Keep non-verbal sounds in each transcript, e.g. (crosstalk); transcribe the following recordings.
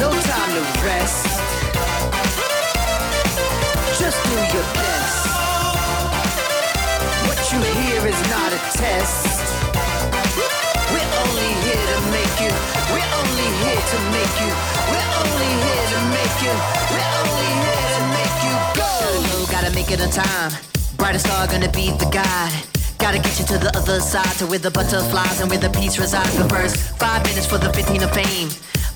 No time to rest. Just do your best. What you hear is not a test. We're only here to make you. We're only here to make you. We're only here to make you. We're only here to make you go. Gotta go, gotta make it on time. Brightest star gonna be the guide. Gotta get you to the other side, to where the butterflies and where the peace resides. The first five minutes for the 15 of fame.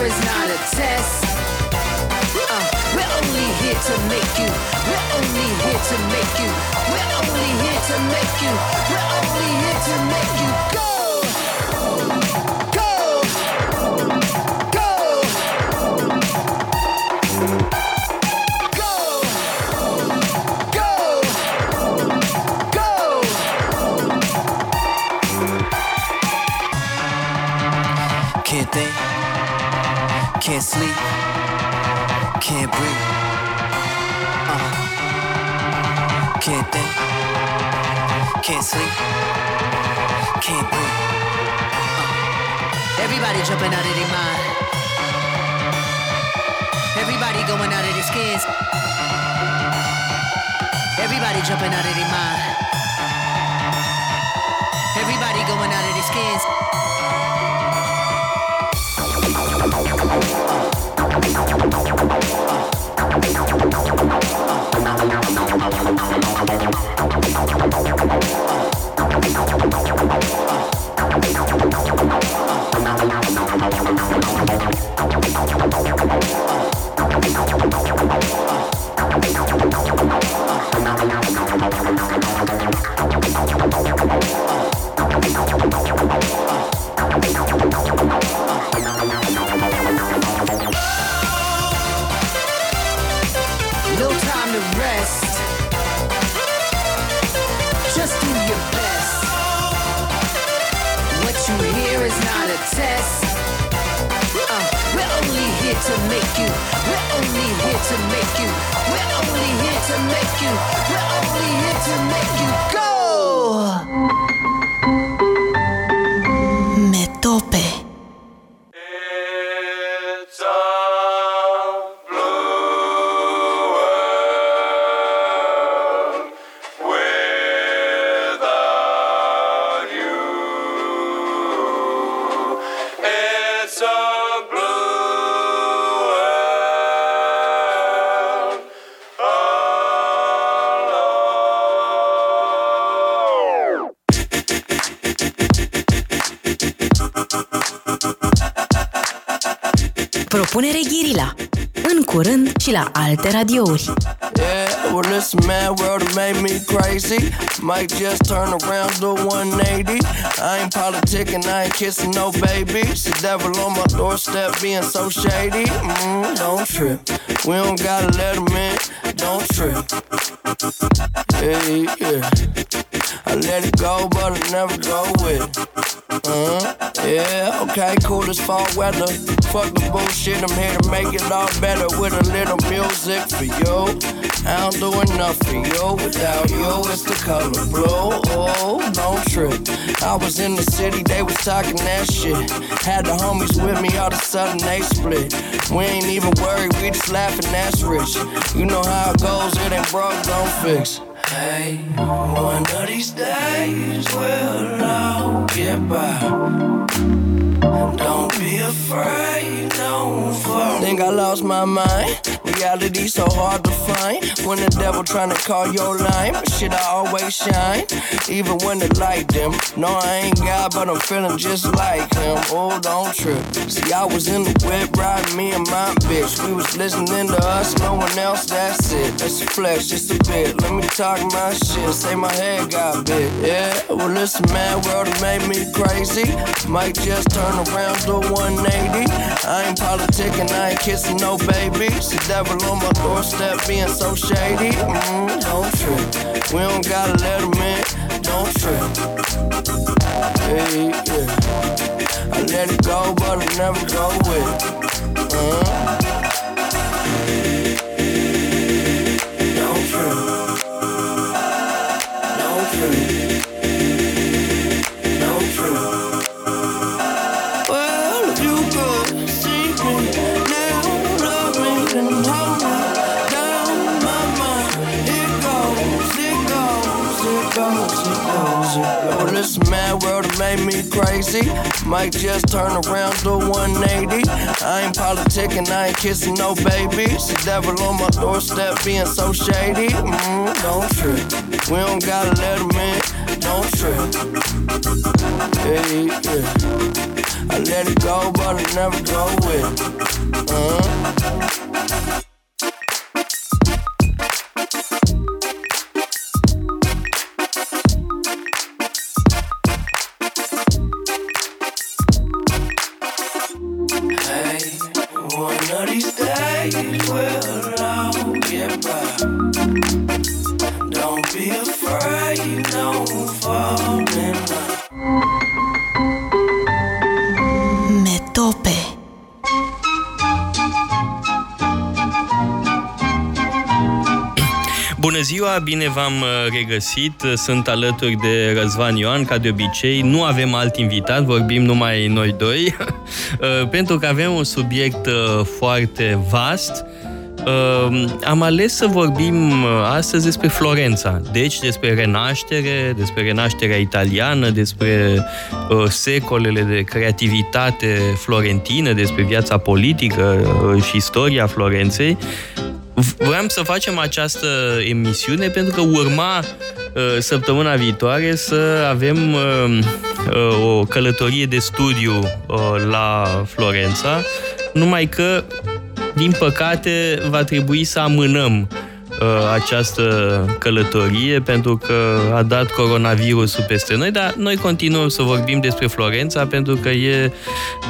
Hear is not a test. Uh, we're only here to make you. We're only here to make you. We're only here to make you. We're only here to make you. Go. Can't sleep, can't breathe. Uh. Can't think, can't sleep, can't breathe. Uh. Everybody jumping out of their mind. Everybody going out of their skins. Everybody jumping out of their mind. Everybody going out of their skins. Thank you. Și la alte radiouri. Yeah, well, this mad world made me crazy. Might just turn around, do 180. I ain't politicking, I ain't kissing no babies. The devil on my doorstep being so shady. Mm, don't trip. We don't gotta let him in. Don't trip. Hey, yeah. I let it go, but I never go with it. Uh-huh. Yeah, okay, cool as fall weather. Fuck the bullshit, I'm here to make it all better with a little music for you. I don't do enough for you. Without you, it's the color blue. Oh, don't trip. I was in the city, they was talking that shit. Had the homies with me, all of a sudden they split. We ain't even worried, we just laughing, that's rich. You know how it goes, it ain't broke, don't fix. Hey, one of these days we'll all get by. Don't be afraid, don't fall. Think I lost my mind. Reality so hard to find. When the devil tryna call your line, shit, I always shine. Even when the light dim. No, I ain't God, but I'm feeling just like him. Oh, don't trip. See, I was in the whip riding me and my bitch. We was listening to us, no one else, that's it. Let's flex just a bit. Let me talk my shit. Say my head got big. Yeah, well, listen, man, world made me crazy. Might just turn around, do 180. I ain't politicking, I ain't kissing no babies. The devil on my doorstep being so shady. Mm, don't trip. We don't gotta let him in. Don't trip. Hey, yeah. I let it go, but I never go with it. Uh. Me crazy. Might just turn around to 180. I ain't politicking, I ain't kissing no babies. The devil on my doorstep being so shady. Mm, don't trip. We don't gotta let him in. Don't trip. Hey, yeah. I let it go, but I never go with it. Uh. Ziua, bine v-am uh, regăsit. Sunt alături de Răzvan Ioan, ca de obicei. Nu avem alt invitat, vorbim numai noi doi, (laughs) uh, pentru că avem un subiect uh, foarte vast. Uh, Am ales să vorbim uh, astăzi despre Florența, deci despre renaștere, despre renașterea italiană, despre uh, secolele de creativitate florentină, despre viața politică uh, și istoria Florenței. Vreau să facem această emisiune pentru că urma uh, săptămâna viitoare să avem uh, uh, o călătorie de studiu uh, la Florența, numai că, din păcate, va trebui să amânăm uh, această călătorie pentru că a dat coronavirusul peste noi, dar noi continuăm să vorbim despre Florența pentru că e,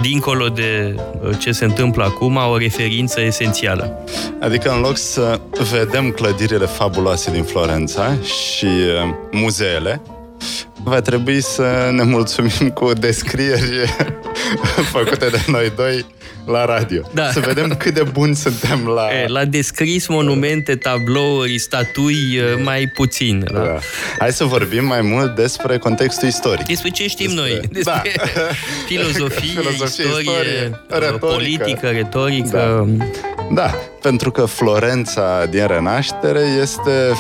dincolo de uh, ce se întâmplă acum, o referință esențială. Adică în loc să vedem clădirile fabuloase din Florența și uh, muzeele, va trebui să ne mulțumim cu descrieri (laughs) făcute de noi doi la radio. Da. Să vedem cât de buni suntem la... E, la descris monumente, tablouri, statui, e, mai puțin. Da? Da. Hai să vorbim mai mult despre contextul istoric. Despre ce știm Despre- noi? Despre Da. (laughs) filozofie, (laughs) Filozofie, istorie, istorie, retorică. politică, retorică. Da, pentru că Florența din Renaștere este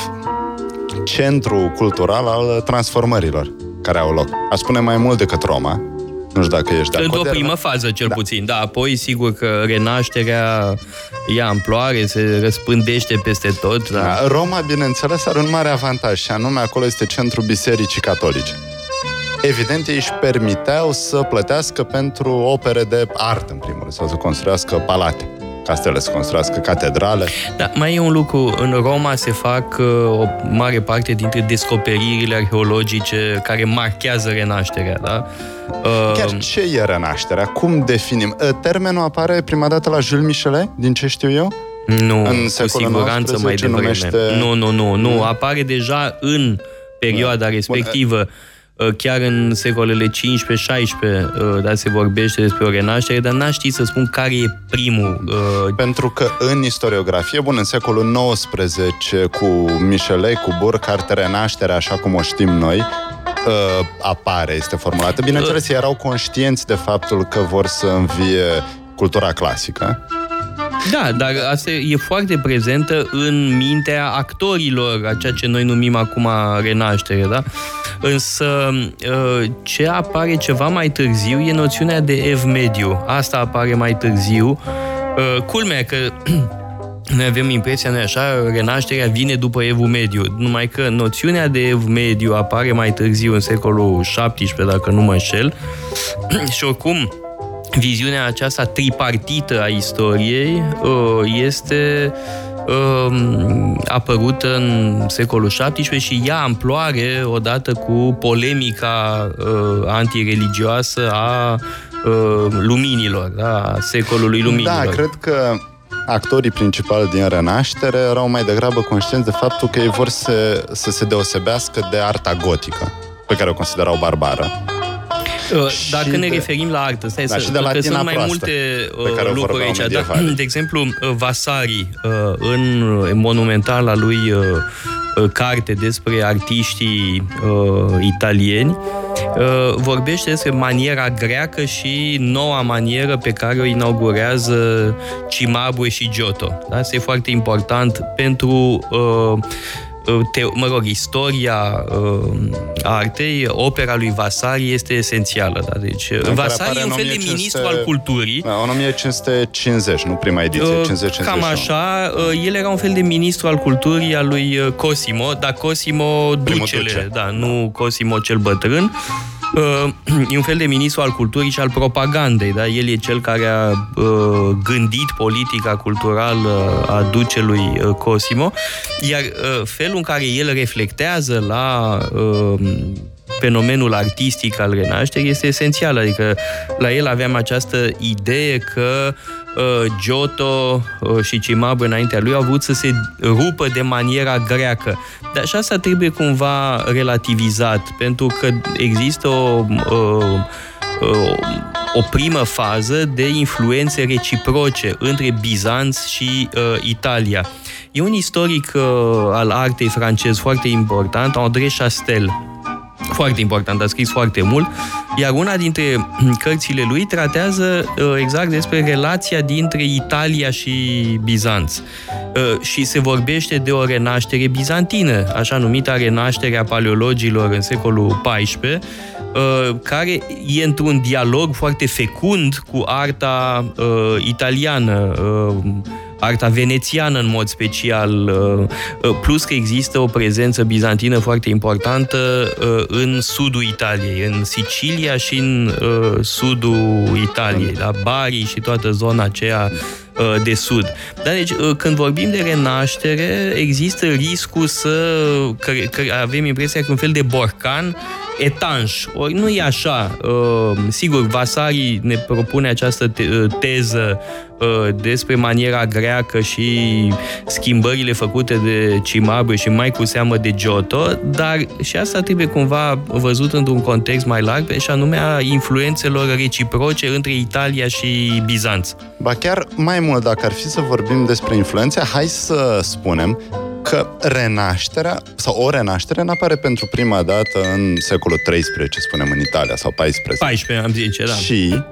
centru cultural al transformărilor care au loc. Aș spune mai mult decât Roma. Nu știu dacă ești de Într-o acord. primă fază, cel Da. puțin. Da, apoi, sigur că renașterea ia amploare, se răspândește peste tot. Da. Da, Roma, bineînțeles, are un mare avantaj și anume acolo este centrul bisericii catolice. Evident, ei își permiteau să plătească pentru opere de artă, în primul rând, sau să construiască palate, castele, să construiască catedrale. Da, mai e un lucru. În Roma se fac uh, o mare parte dintre descoperirile arheologice care marchează renașterea, da? Uh, Chiar ce e renașterea? Cum definim? Uh, Termenul apare prima dată la Jules Michelet, din ce știu eu? Nu, În cu secolul siguranță mai 19 devreme. numește- Nu, nu, nu, nu. Nu? Apare deja în perioada respectivă uh, chiar în secolele 15-16 uh, da, se vorbește despre o renaștere, dar n-aș ști să spun care e primul. uh, Pentru că în istoriografie, bun, în secolul XIX, cu Michelet, cu Burckhardt, renașterea, așa cum o știm noi, uh, apare, este formulată. Bineînțeles, ei erau conștienți de faptul că vor să învie cultura clasică. Da, dar asta e foarte prezentă în mintea actorilor, a ceea ce noi numim acum renaștere, da? Însă, uh, ce apare ceva mai târziu e noțiunea de ev mediu. Asta apare mai târziu. Uh, Culmea că (clears throat) noi avem impresia, noi așa, renașterea vine după evul mediu, numai că noțiunea de ev mediu apare mai târziu, în secolul XVII, dacă nu mă înșel, (clears throat) și oricum, viziunea aceasta tripartită a istoriei uh, este um, apărută în secolul XVII și ia amploare odată cu polemica uh, antireligioasă a uh, luminilor, da, a secolului luminilor. Da, cred că actorii principali din Renaștere erau mai degrabă conștienți de faptul că ei vor să, să se deosebească de arta gotică, pe care o considerau barbară. Uh, Dacă Și ne de- referim la artă, stai Da, să, și de că latina sunt mai proastă, multe pe care o uh, lucruri vorbeau aici. Da, medievalii. de exemplu, uh, Vasari, uh, în monumentala lui uh, uh, carte despre artiștii uh, italieni, uh, vorbește despre maniera greacă și noua manieră pe care o inaugurează Cimabue și Giotto. Da? Asta e foarte important pentru uh, te, mă rog, istoria uh, artei, opera lui Vasari este esențială. Da? Deci, care Vasari apare e un în fel de 1500 ministru al culturii. Da, în 1550, nu prima ediție, Uh, 50 Cam așa, uh, el era un fel de ministru al culturii al lui uh, Cosimo, dar Cosimo Ducele, duce. da, nu Cosimo cel bătrân. Uh, (clears throat) E un fel de ministru al culturii și al propagandei, da? El e cel care a uh, gândit politica culturală a ducelui uh, Cosimo, iar uh, felul în care el reflectează la uh, fenomenul artistic al renașterii este esențial. Adică la el aveam această idee că uh, Giotto uh, și Cimabue înaintea lui au vrut să se rupă de maniera greacă. Dar și asta trebuie cumva relativizat, pentru că există o, uh, uh, o primă fază de influențe reciproce între Bizanț și uh, Italia. E un istoric uh, al artei francez foarte important, André Chastel, foarte important, a scris foarte mult, iar una dintre (clears throat) cărțile lui tratează uh, exact despre relația dintre Italia și Bizanț. Uh, și se vorbește de o renaștere bizantină, așa numita renaștere a paleologilor în secolul XIV, uh, care e într-un dialog foarte fecund cu arta uh, italiană, uh, arta venețiană în mod special, uh, uh, plus că există o prezență bizantină foarte importantă uh, în sudul Italiei, în Sicilia și în uh, sudul Italiei, la Bari și toată zona aceea uh, de sud. Dar deci, uh, când vorbim de renaștere, există riscul să că, că avem impresia că un fel de borcan etanș. Ori nu e așa. Uh, Sigur, Vasari ne propune această te- uh, teză uh, despre maniera greacă și schimbările făcute de Cimabue și mai cu seamă de Giotto, dar și asta trebuie cumva văzut într-un context mai larg, și anume a influențelor reciproce între Italia și Bizanț. Ba chiar mai mult, dacă ar fi să vorbim despre influențe, hai să spunem că renașterea, sau o renaștere, n-apare pentru prima dată în secolul XIII, spunem, în Italia, sau XIV. 14, am zice, da. Și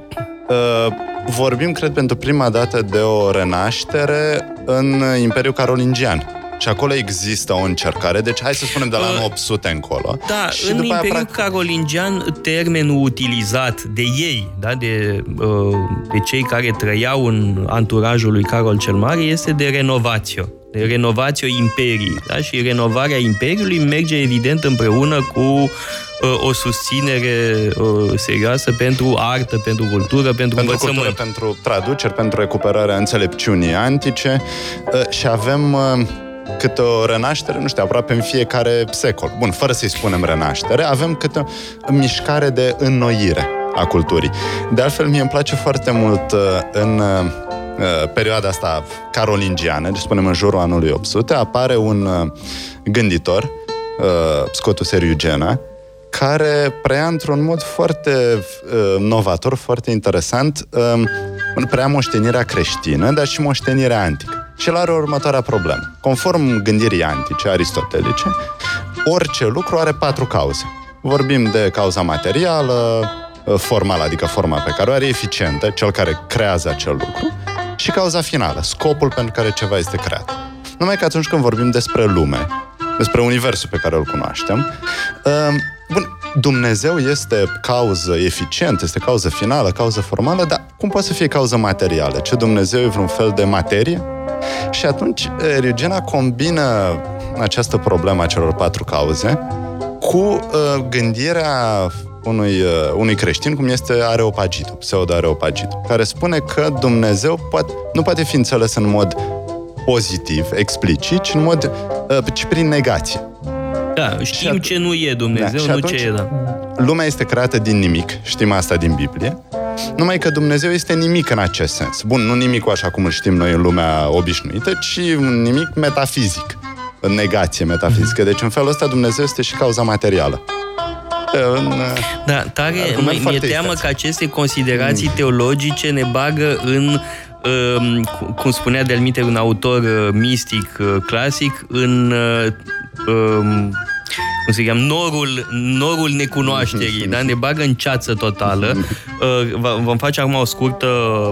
uh, vorbim, cred, pentru prima dată de o renaștere în Imperiul Carolingian. Și acolo există o încercare, deci hai să spunem de la Uh, anul 800 încolo. Da, și în după aia, Imperiul practic, Carolingian, termenul utilizat de ei, da, de, uh, de cei care trăiau în anturajul lui Carol cel Mare, este de renovațio. De renovațio imperii. Da? Și renovarea imperiului merge evident împreună cu uh, o susținere uh, serioasă pentru artă, pentru cultură, pentru, pentru cultură, învățământ. pentru traduceri, pentru recuperarea înțelepciunii antice uh, și avem uh, câte o renaștere, nu știu, aproape în fiecare secol. Bun, fără să-i spunem renaștere, avem câte o mișcare de înnoire a culturii. De altfel, mie îmi place foarte mult uh, în uh, perioada asta carolingiană, deci spunem în jurul anului 800, apare un uh, gânditor, uh, Scotus Eriugena, care preia într-un mod foarte uh, novator, foarte interesant, uh, preia moștenirea creștină, dar și moștenirea antică. Și el are următoarea problemă. Conform gândirii antice, aristotelice, orice lucru are patru cauze. Vorbim de cauza materială, uh, formală, adică forma pe care o are, eficientă, cel care creează acel lucru, și cauza finală, scopul pentru care ceva este creat. Numai că atunci când vorbim despre lume, despre universul pe care îl cunoaștem, uh, bun, Dumnezeu este cauză eficientă, este cauză finală, cauză formală, dar cum poate să fie cauză materială? Ce Dumnezeu e vreun fel de materie? Și atunci Erigena combină această problemă a celor patru cauze cu uh, gândirea unui, uh, unui creștin, cum este Areopagitul, pseudo-Areopagitul, care spune că Dumnezeu poate, nu poate fi înțeles în mod pozitiv, explicit, ci, în mod, uh, ci prin negație. Da, știm at- ce nu e Dumnezeu, și nu atunci, ce e, da. Lumea este creată din nimic, știm asta din Biblie, numai că Dumnezeu este nimic în acest sens. Bun, nu nimicul așa cum îl știm noi în lumea obișnuită, ci un nimic metafizic, în negație metafizică. Deci în felul ăsta Dumnezeu este și cauza materială. În, Da, tare, Argument mă, mi-e foarte teamă isteț. că aceste considerații teologice ne bagă în um, cu- cum spunea de minte un autor uh, mistic uh, clasic, în uh, um, cum să cheamă, norul, norul necunoașterii, da? ne bagă în ceață totală. (laughs) Uh, va- vom face acum o scurtă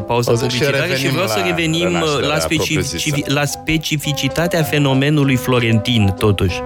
pauză Pauză și publicitară și, revenim vreau să la revenim uh, renașterea la, specific, propriu-zisă. la specificitatea fenomenului florentin, totuși.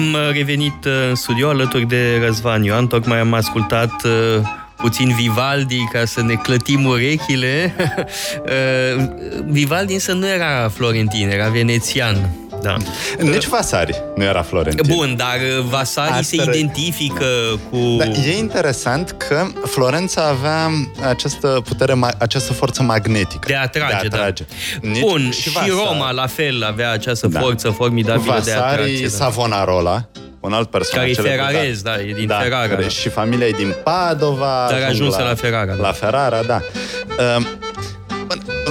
Am uh, revenit uh, în studio alături de Răzvan Ioan. Tocmai am ascultat uh, puțin Vivaldi ca să ne clătim urechile. (laughs) Uh, Vivaldi însă nu era florentin, era venețian. Da. Nici Vasari nu era Florentin. Bun, dar uh, Vasari Asta se re- identifică cu... Da, e interesant că Florența avea această putere, ma- această forță magnetică. De a atrage, de a atrage. da. Nici- Bun, și, Vasari- Roma la fel avea această Da. forță formidabilă de atracție. Vasari Da. Savonarola, un alt personaj. Care e celebru, ferrarez, da, e din Ferrara, care da. Și familia e din Padova. Dar ajung ajunse la Ferrara, da. La Ferrara, da. Um, bun,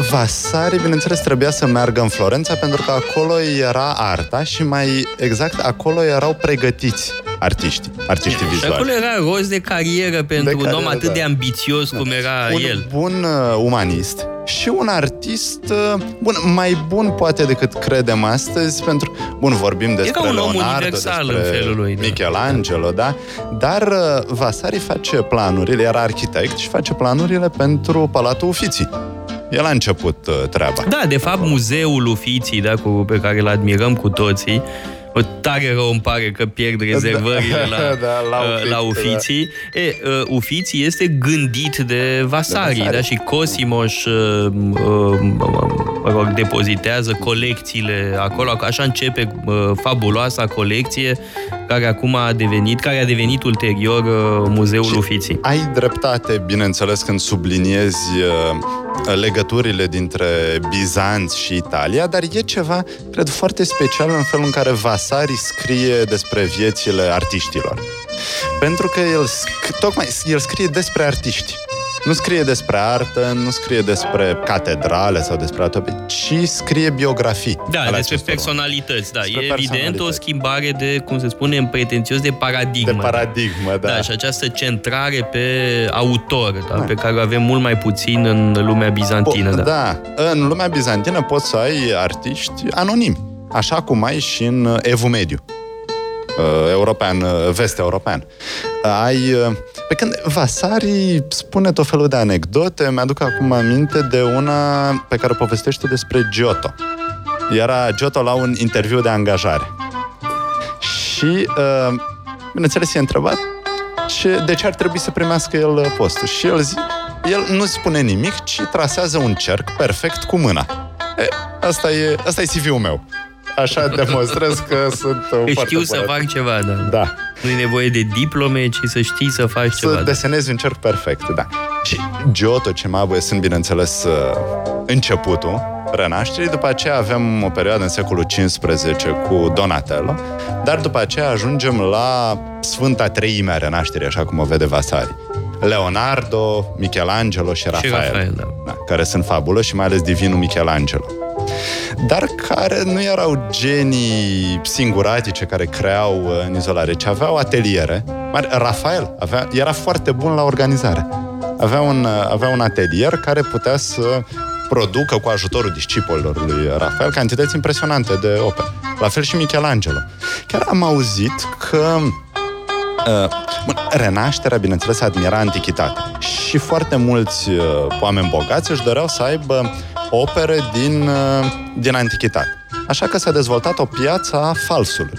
Vasari, bineînțeles, trebuia să meargă în Florența pentru că acolo era arta și mai exact acolo erau pregătiți artiștii, artiștii Și vizuali. acolo era rost de carieră pentru un om carieră, atât da. de ambițios cum era un el. bun uh, umanist și un artist uh, bun, mai bun poate decât credem astăzi, pentru bun, vorbim despre un om Leonardo, universal despre în felul lui, da. Michelangelo, da? Dar uh, Vasari face planurile, era arhitect și face planurile pentru Palatul Ufiții. El a început uh, treaba. Da, de fapt, muzeul Ufiții, da, cu, pe care îl admirăm cu toții, o tare rău îmi pare că pierd rezervările la, (laughs) Da, la uh, la Ufiții, Ufiții. E, uh, Ufiții este gândit de Vasari, De Vasari. da, și Cosimoș, uh, uh, mă rog, depozitează colecțiile acolo. Așa începe uh, fabuloasa colecție care acum a devenit, care a devenit ulterior uh, Muzeul Și Ufiții. Ai dreptate, bineînțeles, când subliniezi uh, legăturile dintre Bizanț și Italia, dar e ceva, cred, foarte special în felul în care Vasari scrie despre viețile artiștilor. Pentru că el, sc- tocmai, el scrie despre artiști. Nu scrie despre artă, nu scrie despre catedrale sau despre atopii, ci scrie biografii. Da, ale despre acestor personalități, da. Despre e evident o personalități. schimbare de, cum se spune, în pretențios de paradigmă. De paradigmă, da. Da, și această centrare pe autor, da, pe care o avem mult mai puțin în lumea bizantină. Po- da. da. În lumea bizantină poți să ai artiști anonimi, așa cum ai și în uh, Evul Mediu. uh, european, uh, vest-european. Ai, uh, pe când Vasari spune tot felul de anecdote, mi-aduc acum aminte de una pe care o povestește despre Giotto. Era Giotto la un interviu de angajare. Și, uh, bineînțeles, e întrebat ce, de ce ar trebui să primească el uh, postul. Și el, zi, el nu spune nimic, ci trasează un cerc perfect cu mâna. E, asta e, asta e CV-ul meu. Așa demonstrez că sunt uh, Că foarte știu să bun. fac ceva, da. Da. Nu e nevoie de diplome, ci să știi să faci Să ceva. da. desenezi un cerc perfect, da. Și Giotto, Cimabue sunt, bineînțeles, uh, începutul renașterii. După aceea avem o perioadă în secolul XV cu Donatello, dar după aceea ajungem la Sfânta Treime a renașterii, așa cum o vede Vasari. Leonardo, Michelangelo și Rafael, Rafael, da. Da, care sunt fabuloși și mai ales divinul Michelangelo dar care nu erau genii singuratice care creau uh, în izolare, ci aveau ateliere. Mari, Rafael avea, era foarte bun la organizare. Avea un, uh, avea un atelier care putea să producă cu ajutorul discipolilor lui Rafael cantități impresionante de opere. La fel și Michelangelo. Chiar am auzit că Uh, bun, renașterea, bineînțeles, admira antichitatea. Și foarte mulți uh, oameni bogați își doreau să aibă opere din, uh, din antichitate. Așa că s-a dezvoltat o piață a falsului.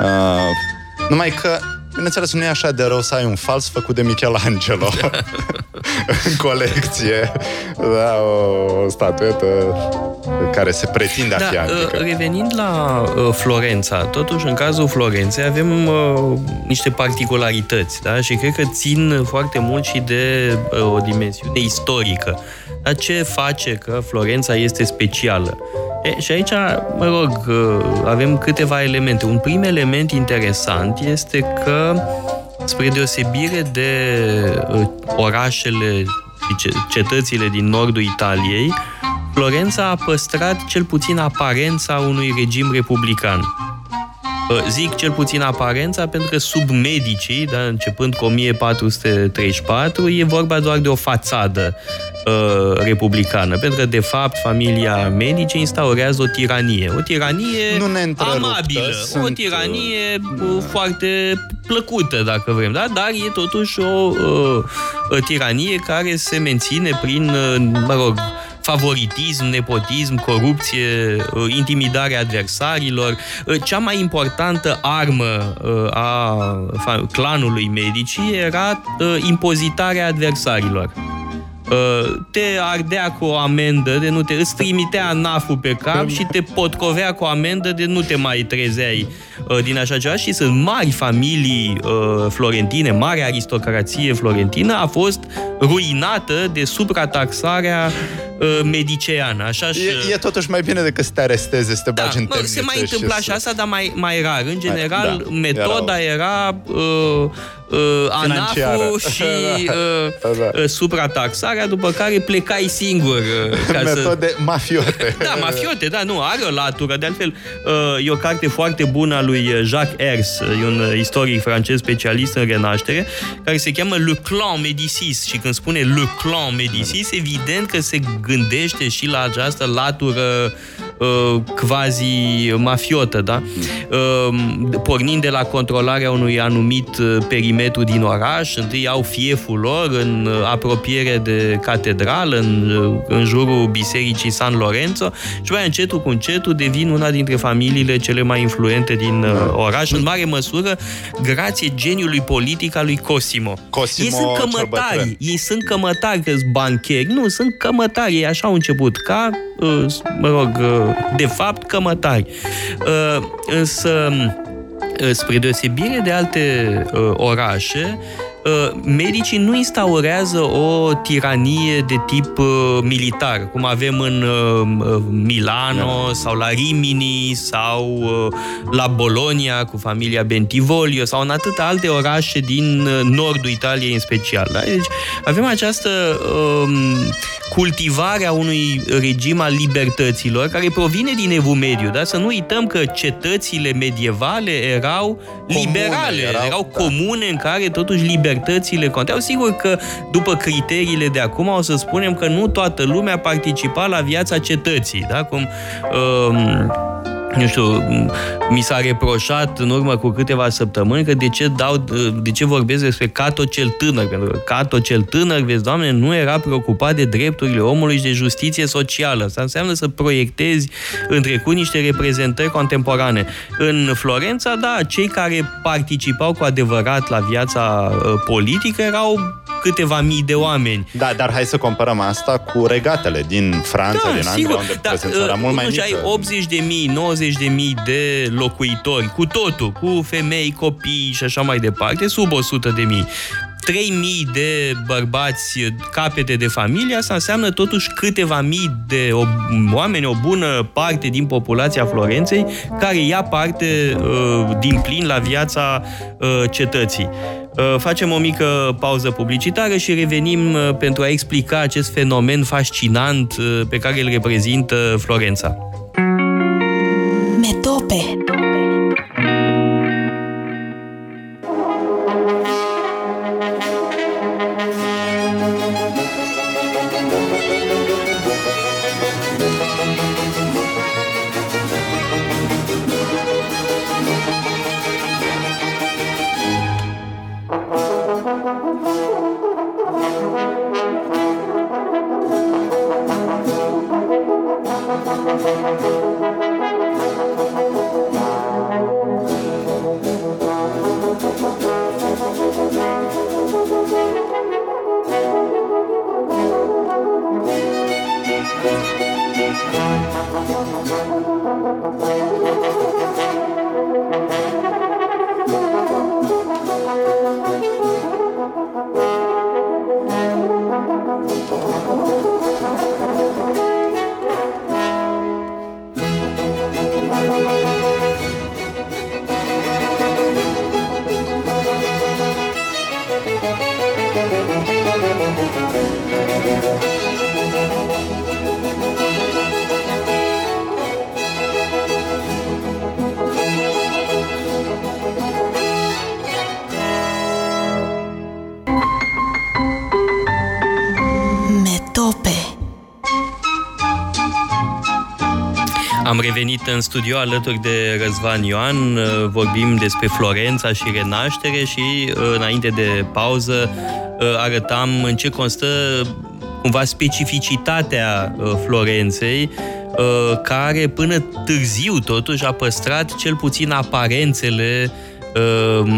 Uh, numai că, bineînțeles, nu e așa de rău să ai un fals făcut de Michelangelo (laughs) în colecție. Da, o statuetă care se pretinde a fi Da, antică. uh, revenind la uh, Florența, totuși în cazul Florenței avem uh, niște particularități, da? Și cred că țin foarte mult și de uh, o dimensiune istorică. Dar ce face că Florența este specială? E, și aici, mă rog, uh, avem câteva elemente. Un prim element interesant este că, spre deosebire de uh, orașele și ce- cetățile din nordul Italiei, Florența a păstrat cel puțin aparența unui regim republican. Uh, Zic cel puțin aparența pentru că sub medicii, da, începând cu 1434, e vorba doar de o fațadă uh, republicană, pentru că de fapt familia Medici instaurează o tiranie. O tiranie Nu ne întreruptă, amabilă, o sunt, tiranie uh, foarte plăcută, dacă vrem, da? dar e totuși o uh, uh, tiranie care se menține prin, uh, mă rog, favoritism, nepotism, corupție, uh, intimidarea adversarilor. Uh, Cea mai importantă armă uh, a fa- clanului medicii era uh, impozitarea adversarilor. Uh, te ardea cu o amendă de nu te... Îți trimitea naful pe cap și te potcovea cu o amendă de nu te mai trezeai uh, din așa ceva și sunt mari familii uh, florentine, mare aristocrație florentină a fost ruinată de suprataxarea uh, mediceană. Așa și, E, e totuși mai bine decât să te aresteze, să te da, bagi în mă, se temniță mai întâmpla și și să- asta, dar mai, mai rar. În general, da, metoda era uh, uh, Financiară. ANAF-ul (laughs) și Da, uh, da, da. uh, suprataxarea, după care plecai singur. Uh, ca să... Metode mafiote. (laughs) Da, mafiote, da, nu, are o latură. De altfel, uh, e o carte foarte bună a lui Jacques Hers, e un uh, istoric francez specialist în renaștere, care se cheamă Le Clan Médicis. Și când spune Le Clan Médicis, evident că se gândește și la această latură uh, quasi mafiotă, da? Uh, pornind de la controlarea unui anumit uh, perimetru din oraș, întâi au fieful lor în uh, apropiere de catedrală, în, uh, în jurul bisericii San Lorenzo și mai încetul cu încetul devin una dintre familiile cele mai influente din uh, oraș, în mare măsură grație geniului politic al lui Cosimo. Cosimo ei sunt cel cămătari, bătrân. ei sunt cămătari, că sunt bancheri, nu, sunt cămătari, ei așa au început, ca, uh, mă rog, uh, de fapt, cămătari. Uh, Însă, uh, spre deosebire de alte uh, orașe, uh, medicii nu instaurează o tiranie de tip uh, militar, cum avem în uh, uh, Milano sau la Rimini sau uh, la Bologna cu familia Bentivoglio sau în atâtea alte orașe din uh, nordul Italiei în special. Da? Deci avem această um, cultivare a unui regim al libertăților care provine din Evul Mediu. Da? Să nu uităm că cetățile medievale erau Comune, liberale, erau, erau da. comune în care totuși libertățile conteau. Sigur că după criteriile de acum o să spunem că nu toată lumea participa la viața cetății, da? Cum um, nu știu, mi s-a reproșat în urmă cu câteva săptămâni că de ce, dau, de ce vorbesc despre Cato cel tânăr, pentru că Cato cel tânăr, vezi, doamne, nu era preocupat de drepturile omului și de justiție socială. Asta înseamnă să proiectezi în trecut niște reprezentări contemporane. În Florența, da, cei care participau cu adevărat la viața uh, politică erau câteva mii de oameni. Da, dar hai să comparăm asta cu regatele din Franța, din Anglia, unde da, prezența era mult mai nu, mică. ai 80 de mii, 90 de mii de locuitori, cu totul, cu femei, copii și așa mai departe, sub 100 de mii. 3000 de bărbați capete de familie, asta înseamnă totuși câteva mii de o, oameni, o bună parte din populația Florenței, care ia parte uh, din plin la viața uh, cetății. Uh, Facem o mică pauză publicitară și revenim uh, pentru a explica acest fenomen fascinant uh, pe care îl reprezintă Florența. Revenit în studio alături de Răzvan Ioan, uh, vorbim despre Florența și renaștere și uh, înainte de pauză uh, arătam în ce constă cumva specificitatea uh, Florenței, uh, care până târziu totuși a păstrat cel puțin aparențele uh,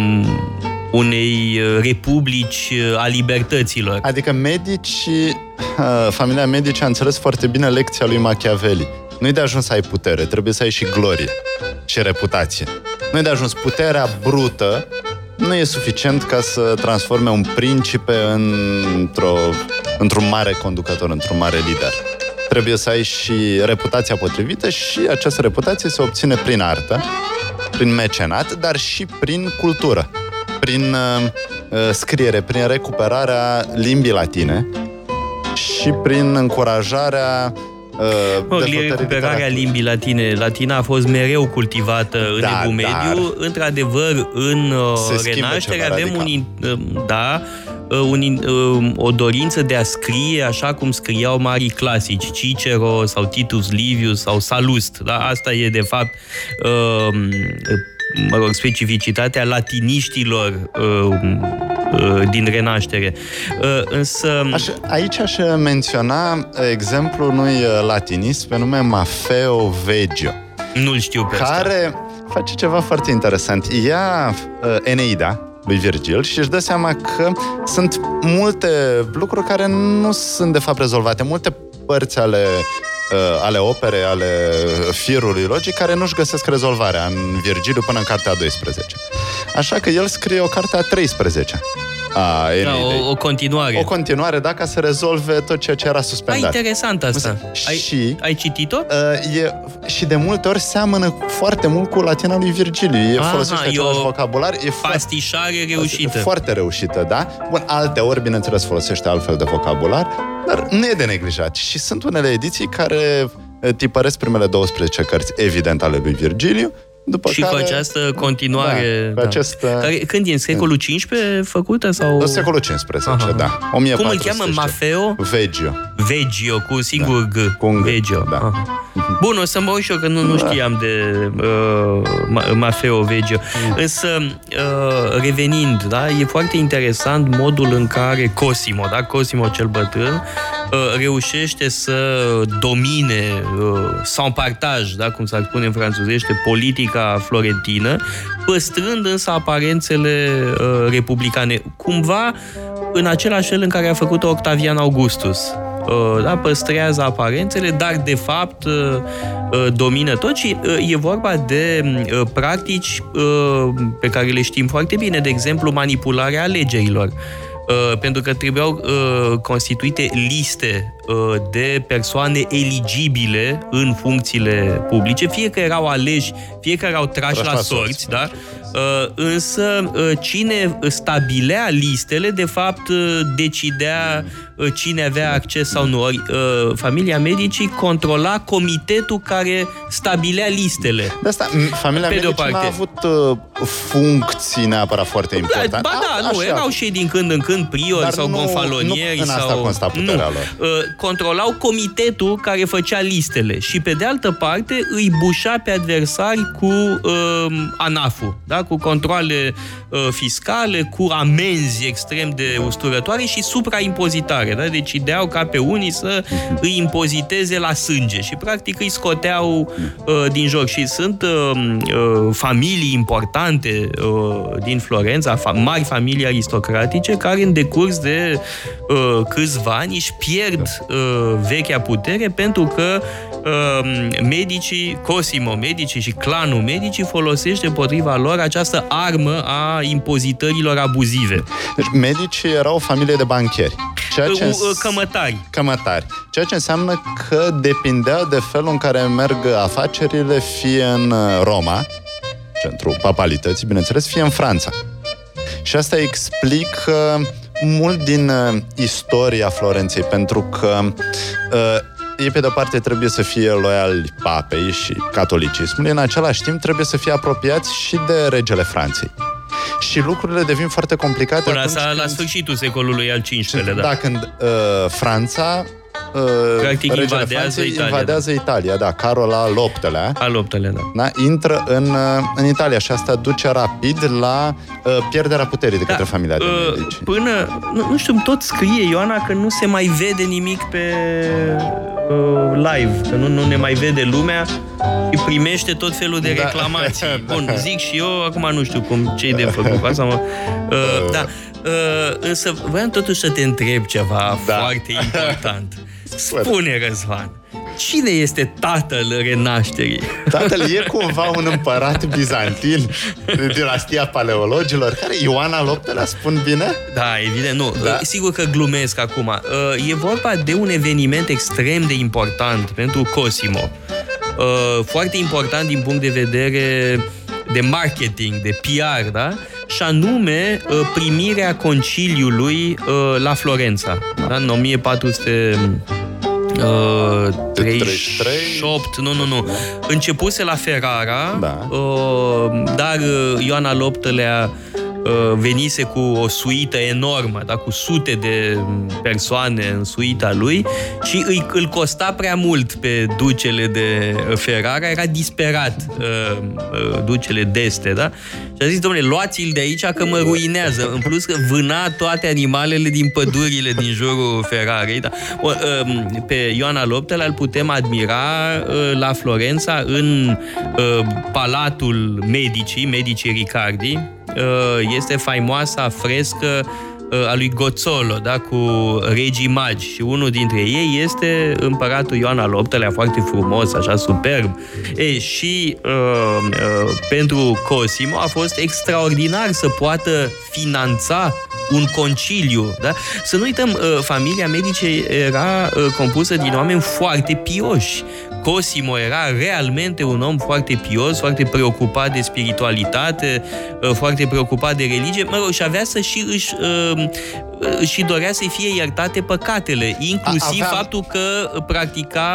unei uh, republici uh, a libertăților. Adică medici, uh, familia medici a înțeles foarte bine lecția lui Machiavelli. Nu-i de ajuns să ai putere, trebuie să ai și glorie și reputație. Nu-i de ajuns puterea brută, nu e suficient ca să transforme un principe într-o, într-un mare conducător, într-un mare lider. Trebuie să ai și reputația potrivită și această reputație se obține prin artă, prin mecenat, dar și prin cultură, prin uh, uh, scriere, prin recuperarea limbii latine și prin încurajarea uh, Mă, dezvoltării recuperarea literaturii. limbii latine. Latina a fost mereu cultivată în Da, Evul Mediu. Într-adevăr, în uh, Se schimbă Renaștere ceva avem radical. un, in- uh, da, uh, un, in- uh, o dorință de a scrie așa cum scriau marii clasici, Cicero sau Titus Livius sau Salust. Da? Asta e, de fapt, uh, mă rog, specificitatea latiniștilor uh, uh, din Renaștere. Uh, Însă... Aș, aici aș menționa exemplul unui uh, latinist pe nume Maffeo Veggio, Nu-l știu pe asta. care face ceva foarte interesant. Ia uh, Eneida lui Virgil și își dă seama că sunt multe lucruri care nu sunt de fapt rezolvate, multe părți ale uh, ale opere, ale firului logic, care nu-și găsesc rezolvarea în Virgiliu până în cartea a 12. Așa că el scrie o carte a 13 a Da, Eneidei. o, o continuare. O continuare, da, ca să rezolve tot ceea ce era Da, suspendat. interesant asta. Ai, Și- ai citit-o? Uh, e, și de multe ori seamănă foarte mult cu latina lui Virgiliu. E Aha, folosește e același o vocabular. E foarte, Pastișare reușită. foarte reușită, da? Bun, alte ori, bineînțeles, folosește altfel de vocabular, dar nu e de neglijat. Și sunt unele ediții care uh, tipăresc primele 12 cărți, evident, ale lui Virgiliu, după și care... cu această continuare... Da, cu acest, uh, Care, când e? În secolul XV făcută? Sau... În secolul 15, Aha. da. Cum îl 1400 cheamă? și ceva. Maffeo? Veggio. Veggio, cu singur G. Cu un G, Veggio. da. Aha. Bun, o să mă uit și eu, că nu, nu știam de uh, Ma- Maffeo Veggio. Însă, uh, revenind, da, e foarte interesant modul în care Cosimo, da, Cosimo cel bătrân, uh, reușește să domine uh, sau partaj, da, cum s-ar spune în franțuzește, politica florentină, păstrând însă aparențele uh, republicane. Cumva, în același fel în care a făcut Octavian Augustus. Uh, Da, păstrează aparențele, dar de fapt uh, uh, domină tot și uh, e vorba de uh, practici uh, pe care le știm foarte bine, de exemplu manipularea alegerilor. Uh, pentru că trebuiau uh, constituite liste uh, de persoane eligibile în funcțiile publice, fie că erau aleși, fie că erau trași Trași la, la sorți, sorți. da? Uh, însă uh, cine stabilea listele, de fapt uh, decidea uh, cine avea acces sau nu. Ori, uh, familia medicii controla comitetul care stabilea listele. De asta, m- familia Pe de o Medici n-a parte. avut uh, funcții neapărat foarte Da, importante. ba da, A- nu, așa. erau și ei din când în când priori Dar sau nu- gonfalonieri. nu în asta sau... consta puterea nu. lor. Uh, Controlau comitetul care făcea listele și pe de altă parte îi bușa pe adversari cu uh, ANAF-ul, da? cu controle uh, fiscale, cu amenzi extrem de usturătoare și supraimpozitare. Da? Deci ideau ca pe unii să îi impoziteze la sânge și practic îi scoteau uh, din joc. Și sunt uh, uh, familii importante uh, din Florența, fa- mari familii aristocratice, care în decurs de uh, câțiva ani își pierd uh, vechea putere pentru că uh, medicii, Cosimo Medici și clanul Medici folosește împotriva lor această armă a impozitărilor abuzive. Deci, medicii erau o familie de bancheri. Ceea ce Uh, îns- uh, Cămătari. Cămătari. Ceea ce înseamnă că depindeau de felul în care merg afacerile fie în uh, Roma, centrul papalității, bineînțeles, fie în Franța. Și asta explică mult din uh, istoria Florenței, pentru că uh, ei, pe de-o parte, trebuie să fie loiali papei și catolicismului, în același timp trebuie să fie apropiați și de regele Franței. Și lucrurile devin foarte complicate Până atunci asta la când- sfârșitul secolului al XV-lea, da. da, când uh, Franța uh, Practic regele invadează Franței Italia, invadează Italia, da, Carol al VIII-lea. Al optele, da. Da, intră în, uh, în Italia și asta duce rapid la uh, pierderea puterii de către familia de uh, medici. Până, nu, nu știu, tot scrie Ioana că nu se mai vede nimic pe uh, live, că nu, nu ne mai vede lumea și primește tot felul de Da. reclamații. (laughs) Da. Bun, zic și eu, acum nu știu cum ce de făcut cu asta, mă. (laughs) Uh, da, uh, însă voiam totuși să te întreb ceva Da. foarte important. (laughs) Sper. Spune, Răzvan, cine este tatăl renașterii? Tatăl e cumva un împărat bizantin de dinastia paleologilor, care Ioan al VIII-lea spun bine? Da, evident, nu. Da. Da. Sigur că glumesc acum. Uh, E vorba de un eveniment extrem de important pentru Cosimo. Uh, Foarte important din punct de vedere de marketing, de PR, da? Și anume uh, primirea conciliului uh, la Florența, da? în 1400 Uh, 38, nu, nu, nu. Începuse la Ferrara, Da. uh, dar uh, Ioan al VIII-lea uh, venise cu o suită enormă, da, cu sute de persoane în suita lui și îi, îl costa prea mult pe ducele de Ferrara, era disperat uh, uh, ducele d'Este, da? Și a zis, domnule, luați-l de aici că mă ruinează. În plus că vâna toate animalele din pădurile din jurul Ferrarei. Da? O, um, Pe Ioan al VIII-lea îl putem admira uh, la Florența în uh, Palatul Medicii, Medicii Ricardi. Uh, Este faimoasa frescă uh, a lui Gozzolo, da, cu regii magi și unul dintre ei este împăratul Ioan al VIII-lea, foarte frumos, așa superb. E, și uh, uh, pentru Cosimo a fost extraordinar să poată finanța un conciliu, da? Să nu uităm, uh, familia Medici era uh, compusă din oameni foarte pioși. Cosimo era realmente un om foarte pios, foarte preocupat de spiritualitate, uh, foarte preocupat de religie, mă rog, și avea să și își, uh, uh, și dorea să-i fie iertate păcatele, inclusiv A- avea- faptul că practica,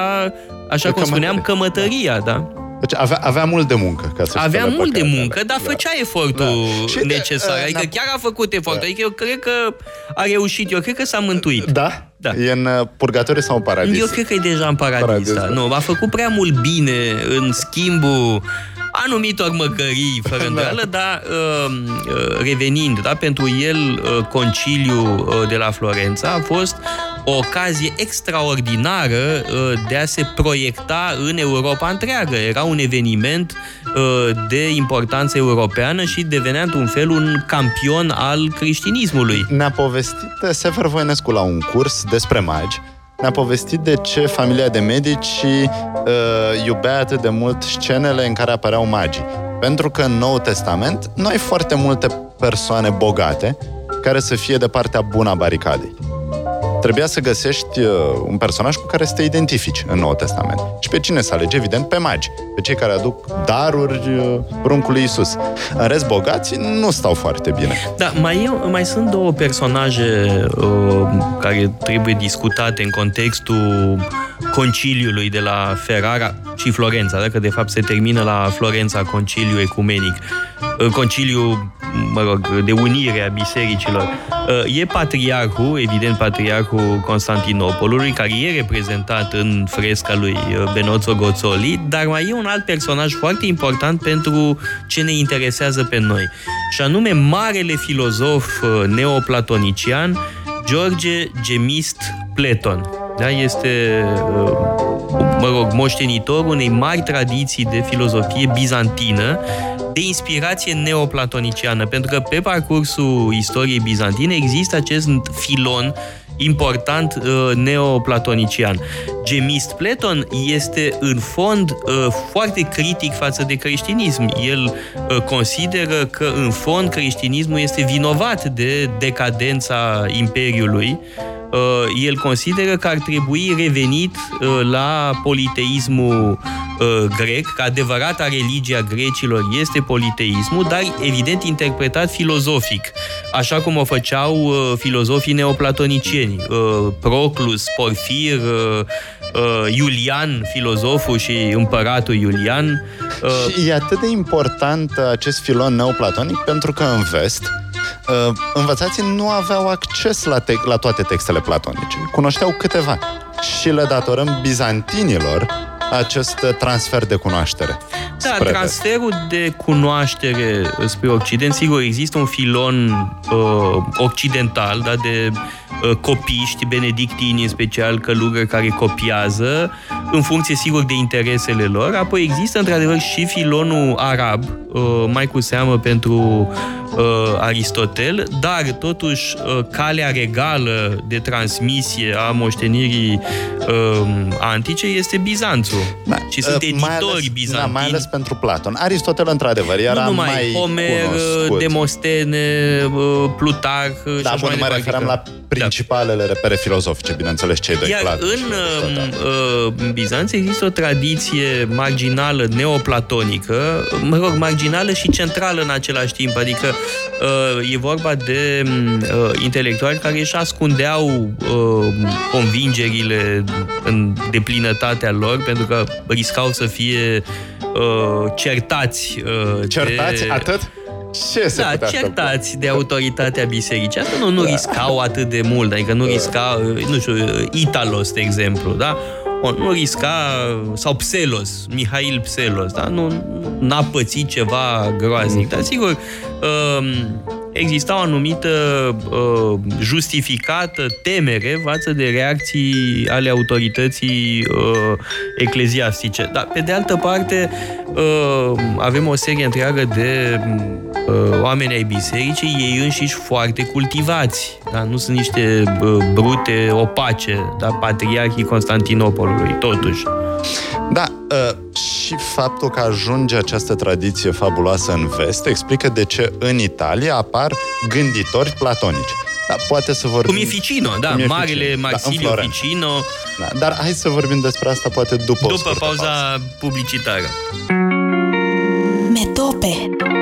așa cum Cămătărie. spuneam, cămătăria, da? Deci avea, avea mult de muncă ca să Avea spele mult de păcatele. muncă, dar făcea efortul Da. Și de- necesar. uh, Adică n-a- chiar a făcut efortul. Adică eu cred că a reușit. Eu cred că s-a mântuit. Da? Da. E în uh, purgatoriu sau în paradis? Eu cred că e deja în paradis, Paradis, da. da. Nu, a făcut prea mult bine în schimbul anumitor măcării, fără (laughs) Da. îndoială, dar uh, uh, revenind, da, pentru el uh, conciliul uh, de la Florența a fost o ocazie extraordinară uh, de a se proiecta în Europa întreagă. Era un eveniment uh, de importanță europeană și devenea într-un fel un campion al creștinismului. Ne-a povestit uh, Sever Voinescu la un curs despre magi. Ne-a povestit de ce familia de medici uh, iubea atât de mult scenele în care apăreau magii. Pentru că în Noul Testament nu ai foarte multe persoane bogate care să fie de partea bună a baricadei. Trebuia să găsești uh, un personaj cu care să te identifici în Noul Testament. Și pe cine să alegi? Evident, pe magi. Pe cei care aduc daruri uh, pruncului Isus. În rest, bogații nu stau foarte bine. Da, mai, eu, mai sunt două personaje uh, care trebuie discutate în contextul conciliului de la Ferrara și Florența, dacă de fapt se termină la Florența conciliul ecumenic, uh, conciliu, mă rog, de unire a bisericilor. Uh, e patriarhul, evident patriarhul Constantinopolului, care e reprezentat în fresca lui uh, Benozzo Gozzoli, dar mai e un alt personaj foarte important pentru ce ne interesează pe noi, și anume marele filozof uh, neoplatonician George Gemist Platon. Da, este, uh, mă rog, moștenitor unei mari tradiții de filozofie bizantină, de inspirație neoplatoniciană, pentru că pe parcursul istoriei bizantine există acest filon important uh, neoplatonician. Gemist Platon este în fond uh, foarte critic față de creștinism. El uh, consideră că în fond creștinismul este vinovat de decadența imperiului. Uh, El consideră că ar trebui revenit uh, la politeismul uh, grec, că adevărata religia grecilor este politeismul, dar evident interpretat filozofic, așa cum o făceau uh, filozofii neoplatonicieni, uh, Proclus, Porfir, uh, uh, Iulian, filozoful și împăratul Iulian. uh, Și e atât de important uh, acest filon neoplatonic pentru că în vest uh, învățații nu aveau acces la, te- la toate textele platonice. Cunoșteau câteva. și le datorăm bizantinilor acest transfer de cunoaștere. Da, spre transferul de cunoaștere spre Occident, sigur, există un filon uh, occidental, da, de uh, copiști, benedictini în special, călugări care copiază, în funcție, sigur, de interesele lor. Apoi există, într-adevăr, și filonul arab, uh, mai cu seamă pentru uh, Aristotel, dar, totuși, uh, calea regală de transmisie a moștenirii uh, antice este Bizanțul. Da, și sunt uh, mai editori ales, bizantini. Da, mai ales pentru Platon. Aristotel, într-adevăr, era nu numai mai Homer, cunoscut. Demostene, uh, Plutarh și Da, așa bun, mai mă departe. referam la principalele repere filozofice, bineînțeles, cei doi Iar Platon în și uh, Aristotel. uh, Bizanț există o tradiție marginală neoplatonică, mă rog, marginală și centrală în același timp, adică uh, e vorba de uh, intelectuali care își ascundeau uh, convingerile în deplinătatea lor, pentru că riscau să fie uh, certați. Uh, Certați de... atât? Ce se Da, putea certați de autoritatea bisericii. Asta nu, nu riscau atât de mult, adică nu risca, nu știu, Italos, de exemplu, da? O, nu risca, sau Pselos, Mihail Pselos, da? Nu n-a pățit ceva groaznic, dar sigur, um, exista o anumită uh, justificată temere față de reacții ale autorității uh, ecleziastice. Dar, pe de altă parte, uh, avem o serie întreagă de uh, oameni ai bisericii, ei înșiși foarte cultivați. Da? Nu sunt niște uh, brute opace, da? patriarhii Constantinopolului, totuși. Da, uh, și faptul că ajunge această tradiție fabuloasă în vest explică de ce în Italia apar gânditori platonici. Da, poate să vorbim... Cum e Ficino, da, Cum e marele Ficino, da, în Marsilio Florența. Ficino, Da, dar hai să vorbim despre asta poate după, o după scurtă pauza pauză. publicitară. Metope Metope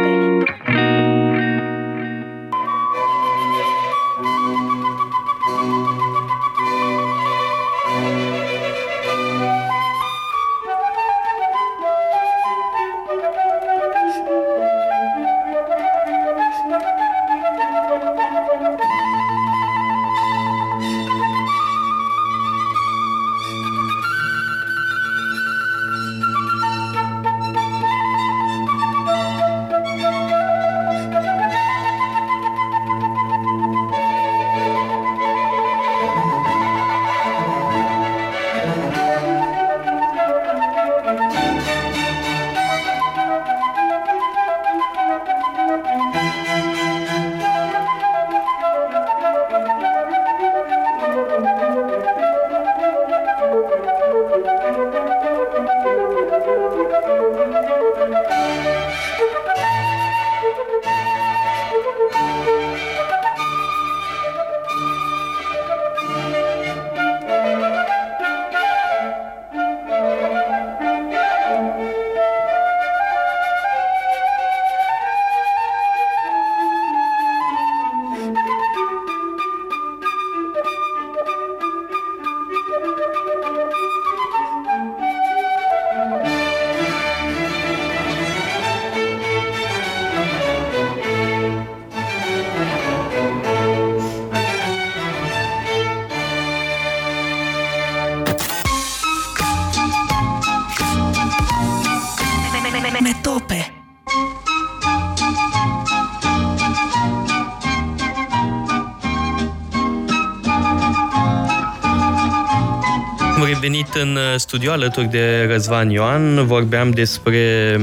Am revenit în uh, studio alături de Răzvan Ioan. Vorbeam despre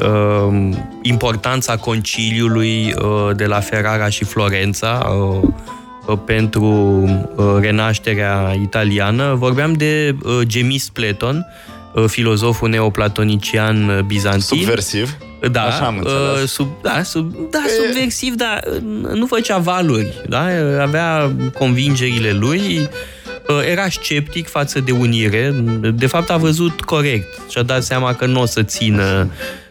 uh, importanța conciliului uh, de la Ferrara și Florența uh, uh, pentru uh, renașterea italiană. Vorbeam de uh, Gemis Platon, uh, filozoful neoplatonician uh, bizantin. Subversiv. Da, Așa am înțeles. uh, sub, da, sub, da subversiv, dar uh, nu făcea valuri, da? avea convingerile lui, uh, era sceptic față de unire, de fapt a văzut corect și a dat seama că nu o să țină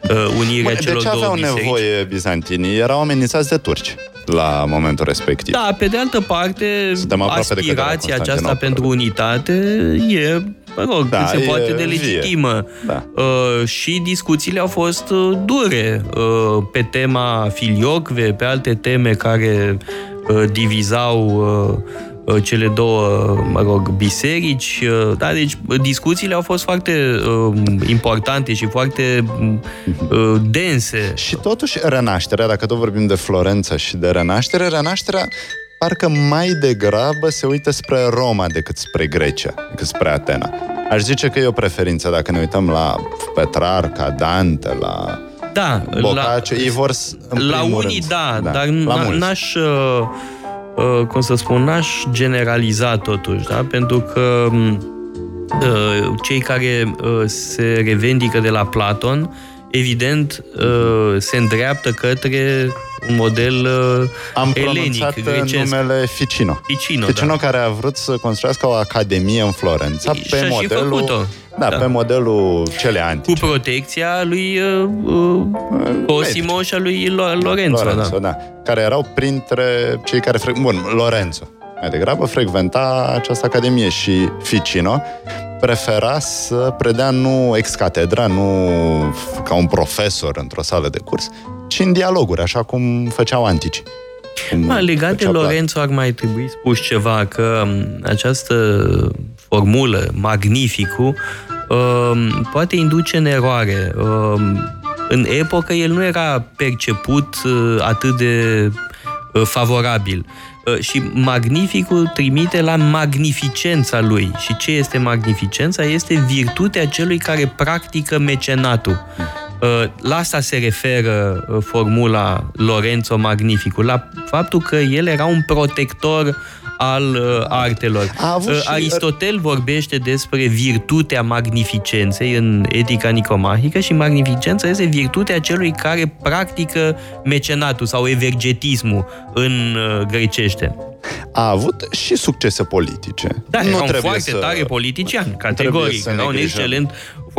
uh, unirea Bă, de celor ce două aveau biserici. nevoie bizantinii? Erau amenințați de turci la momentul respectiv. Da, pe de altă parte, Suntem aproape de căderea aspirația aceasta Constantinopolului. pentru unitate e, mă rog, Da, cât se e poate de vie. legitimă. Da. Uh, și discuțiile au fost uh, dure uh, pe tema filiocve, pe alte teme care uh, divizau uh, uh, cele două, mă rog, biserici. uh, Da, deci uh, discuțiile au fost foarte uh, importante și foarte uh, dense. Și totuși, renașterea, dacă tot vorbim de Florența și de renaștere, renașterea parcă mai degrabă se uită spre Roma decât spre Grecia, decât spre Atena. Aș zice că e o preferință dacă ne uităm la Petrarca, Dante, la Da, Boccaccio, ei vor s- în la primul unii rând. da, Da, dar la n- mulți. n-aș, uh, uh, cum să spun, n-aș generaliza totuși, da? pentru că m, uh, cei care uh, se revendică de la Platon, evident, uh, se îndreaptă către un model uh, Am elenic, pronunțat grecesc. numele Ficino. Ficino, Ficino da. care a vrut să construiască o academie în Florența Și pe a și modelul, făcut-o. Da, Da. pe modelul cele cu antice. protecția lui uh, uh, Cosimo și a lui Lo- Lorenzo. Lorenzo, da. da. Care erau printre cei care... Fre... Bun, Lorenzo. Mai degrabă frecventa această academie și Ficino prefera să predea nu ex catedra, nu ca un profesor într-o sală de curs, ci în dialoguri, așa cum făceau antici. Cum Ma, legat de făcea Platon. Lorenzo ar mai trebui spus ceva, că m, această formulă, magnificul, um, poate induce în eroare. Um, În epocă el nu era perceput uh, atât de uh, favorabil. Uh, Și magnificul trimite la magnificența lui. Și ce este magnificența? Este virtutea celui care practică mecenatul. Uh, La asta se referă uh, formula Lorenzo Magnificul, la faptul că el era un protector al uh, artelor. A avut Uh, și- Aristotel vorbește despre virtutea magnificenței în Etica Nicomahică și magnificența este virtutea celui care practică mecenatul sau evergetismul în uh, grecește. A avut și succese politice. Da, nu era un trebuie foarte să... tare politician, trebuie categoric. să Era un neglijăm. excelent,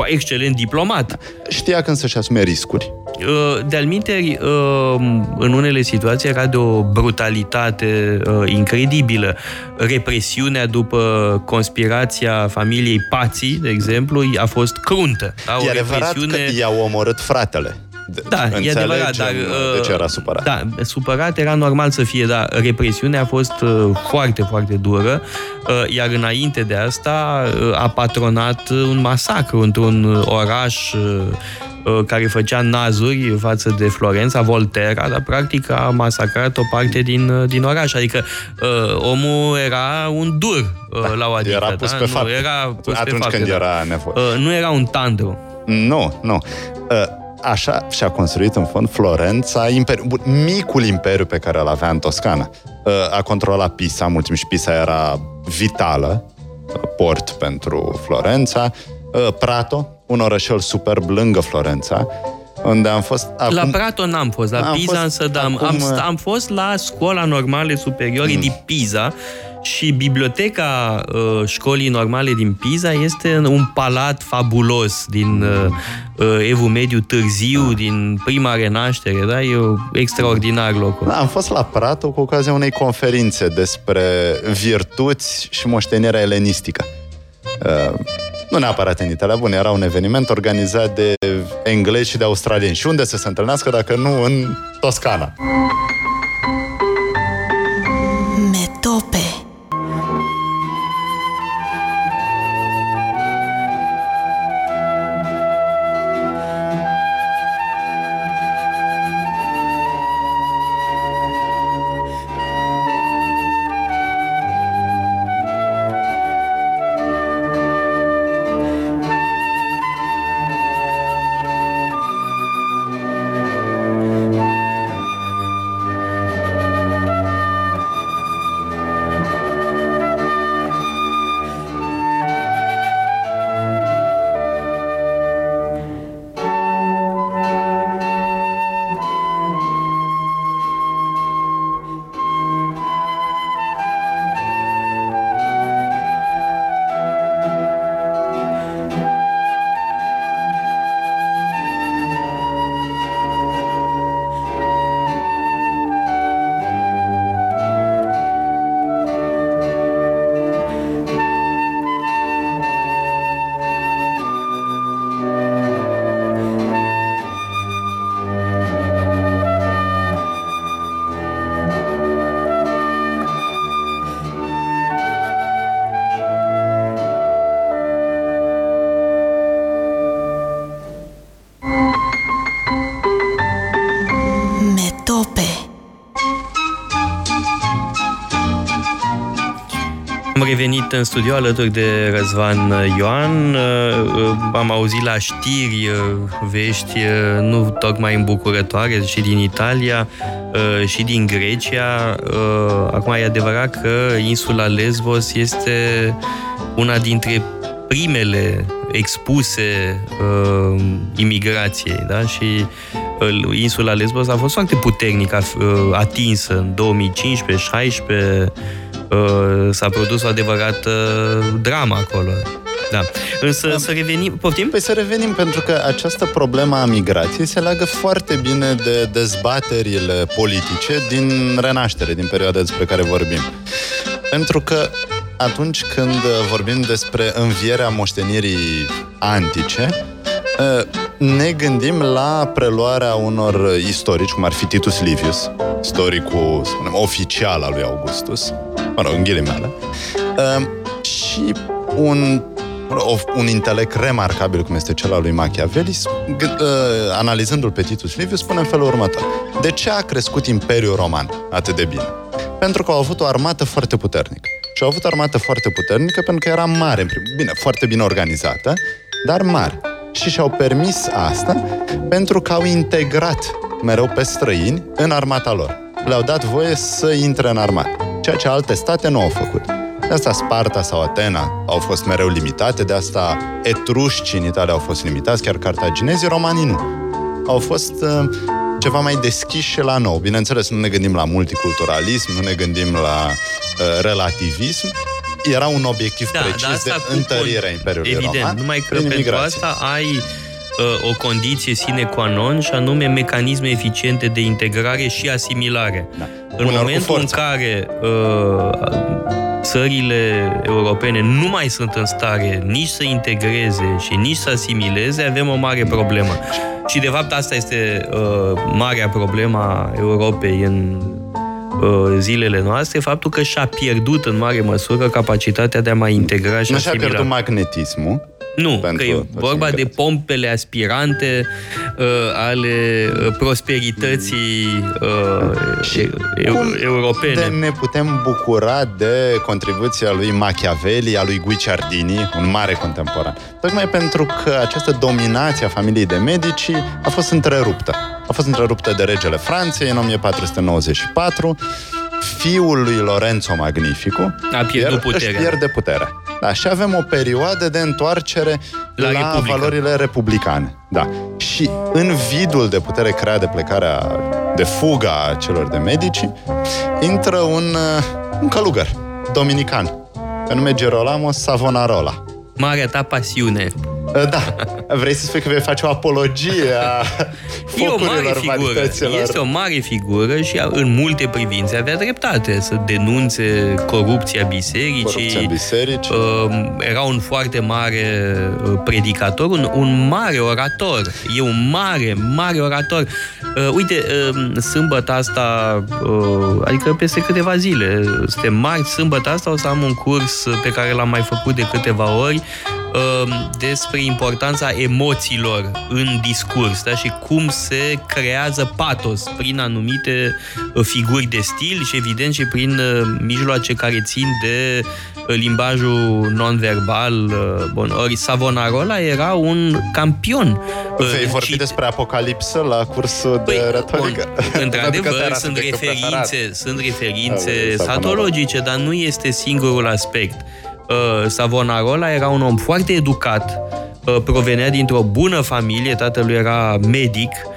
excelent diplomat. Știa când să-și asume riscuri. Uh, De-al minteri, uh, în unele situații era de o brutalitate uh, incredibilă. Represiunea după conspirația familiei Pații, de exemplu, a fost cruntă. Da? O E adevărat că represiune... i-au omorât fratele. De- Da, e înțelegem adevărat, dar... De ce era supărat? Da, supărat era normal să fie, dar represiunea a fost uh, foarte, foarte dură, uh, iar înainte de asta uh, a patronat un masacru într-un oraș uh, uh, care făcea nazuri față de Florența, Volterra, dar practic a masacrat o parte din, uh, din oraș. Adică uh, omul era un dur uh, la o adică. era pus da? pe Nu, fapte. Era pus pe Atunci fapte, când da. era nevoie. Uh, nu era un tandru. Nu, nu. Uh, Așa și-a construit în fond Florența, imperi... Bun, micul imperiu pe care îl avea în Toscana. Uh, A controlat Pisa, mult timp și Pisa era vitală, uh, port pentru Florența. Uh, Prato, un orășel superb lângă Florența, unde am fost... Acum... La Prato n-am fost, la Am Pisa fost însă da, am, acum, am, uh, st- am fost la școala normale superioare din Pisa și biblioteca uh, școlii normale din Pisa este un palat fabulos din uh, uh, Evul Mediu târziu, din prima renaștere, da? E uh, extraordinar locul. Da, am fost la Prato cu ocazia unei conferințe despre virtuți și moștenirea elenistică. Uh, nu neapărat în Italia, bun, era un eveniment organizat de englezi și de australieni. Și unde să se întâlnească dacă nu în Toscana? Revenit în studio alături de Răzvan Ioan. Uh, uh, Am auzit la știri uh, vești uh, nu tocmai îmbucurătoare și din Italia uh, și din Grecia. Uh, Acum e adevărat că insula Lesbos este una dintre primele expuse uh, imigrației, da? Și uh, insula Lesbos a fost foarte puternic uh, atinsă în 2015-16 uh, s-a produs o adevărată dramă acolo. Da. Însă să revenim, poftim? Păi să revenim, pentru că această problemă a migrației se leagă foarte bine de dezbaterile politice din renaștere, din perioada despre care vorbim. Pentru că atunci când vorbim despre învierea moștenirii antice, ne gândim la preluarea unor istorici, cum ar fi Titus Livius, istoricul, să spunem, oficial al lui Augustus, mă rog, în ghilimele, și un o- un intelect remarcabil cum este cel al lui Machiavelli, g- uh, analizându-l pe Titus Livius, spune în felul următor. De ce a crescut Imperiul Roman atât de bine? Pentru că au avut o armată foarte puternică. Și au avut o armată foarte puternică pentru că era mare, în prim- bine, foarte bine organizată, dar mare. Și și-au permis asta pentru că au integrat mereu pe străini în armata lor. Le-au dat voie să intre în armată, ceea ce alte state nu au făcut. De asta Sparta sau Atena au fost mereu limitate, de asta etrușcii în Italia au fost limitați, chiar cartaginezii, romanii nu. Au fost uh, ceva mai deschiși și la nou. Bineînțeles, nu ne gândim la multiculturalism, nu ne gândim la uh, relativism. Era un obiectiv Da, precis dar asta de cu întărirea con- Imperiului Evident, Roman. numai că prin pentru imigrație. asta ai uh, o condiție sine qua non și anume mecanisme eficiente de integrare și asimilare. Da. În Uneori cu momentul în forță. care uh, țările europene nu mai sunt în stare nici să integreze și nici să asimileze, avem o mare problemă. Și de fapt asta este uh, marea problemă a Europei în uh, zilele noastre, faptul că și-a pierdut în mare măsură capacitatea de a mai integra și Nu și-a asimila. pierdut magnetismul. Nu, pentru că e toți vorba de imigrații. pompele aspirante uh, ale uh, prosperității uh, e- eu- Cum europene. de ne putem bucura de contribuția lui Machiavelli, a lui Guicciardini, un mare contemporan. Tocmai pentru că această dominație a familiei de medici a fost întreruptă. A fost întreruptă de regele Franței în 1494. Fiul lui Lorenzo Magnifico A pierdut puterea. își pierde puterea. Da, și avem o perioadă de întoarcere La la, Republică. valorile republicane. Da. Și în vidul de putere creat de plecarea, de fuga a celor de medici, intră un, uh, un călugăr dominican, pe nume Gerolamo Savonarola. Marea ta pasiune. Uh, Da, vrei să spui că vei face o apologie a E o mare focurilor figură. vanităților? Este o mare figură și a- în multe privințe avea dreptate să denunțe corupția bisericii. Corupția în biserici. Uh, era un foarte mare uh, predicator, un, un mare orator. E un mare, mare orator. Uh, uite, uh, sâmbătă asta, uh, adică peste câteva zile, suntem marți, sâmbătă asta o să am un curs pe care l-am mai făcut de câteva ori uh, despre importanța emoțiilor în discurs da? și cum se creează patos prin anumite uh, figuri de stil și evident și prin uh, mijloace care țin de uh, limbajul non-verbal. uh, Bun. Ori Savonarola era un campion. uh, Vei în vorbi cit- despre apocalipsă la cursul de retorică? Păi, bun, (laughs) Pentru că într-adevăr, ăsta era sunt subiectul preferat. referințe, sunt referințe Al lui Savonarola. satologice, dar nu este singurul aspect. Uh, Savonarola era un om foarte educat, uh, provenea dintr-o bună familie, tatălui era medic, uh,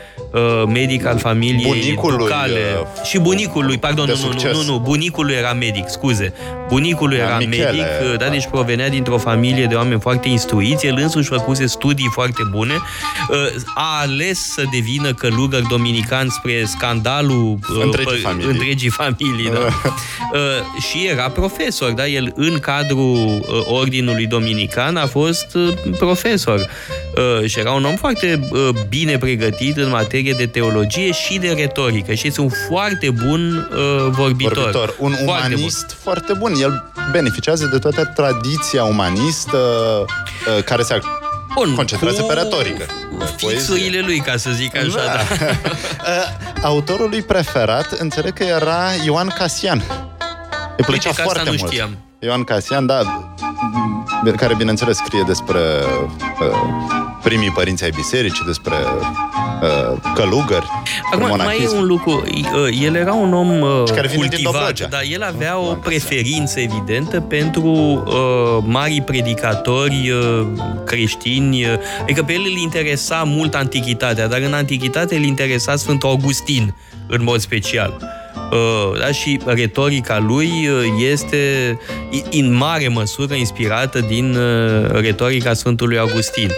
medic al familiei Bunicul lui, ducale. uh, și bunicul lui, pardon, de nu, nu, succes. nu, nu, bunicul lui era medic, scuze. Bunicul lui Da, era Michele, medic, uh, da, da. deci provenea dintr-o familie de oameni foarte instruiți, el însuși făcuse studii foarte bune, uh, a ales să devină călugăr dominican spre scandalul uh, Întregii pă- familii. întregii familii da. (laughs) Uh, și era profesor, da? El în cadrul uh, ordinului dominican a fost uh, profesor Uh, și era un om foarte uh, bine pregătit în materie de teologie și de retorică și este un foarte bun uh, vorbitor. vorbitor, un Foarte bun. umanist foarte bun. El beneficiază de toată tradiția umanistă uh, care se Bun, concentrează cu pe retorică. Fixurile lui, ca să zic așa, da. (laughs) Uh, Autorul lui preferat, înțeleg că era Ioan Casian. Îi plăcea Uite că asta foarte nu mult. știam. Ioan Casian, da, m- care bineînțeles scrie despre uh, primii părinți ai bisericii, despre uh, călugări, Acum, mai e monachism. un lucru. uh, El era un om uh, Și care vine din cultivat, Dobrogea. dar el avea o Ioan Casian. preferință evidentă pentru uh, mari predicatori uh, creștini. uh, Adică pe el îl interesa mult antichitatea, dar în antichitate îl interesa Sfântul Augustin în mod special. Uh, da, și retorica lui uh, este i- în mare măsură inspirată din uh, retorica Sfântului Augustin.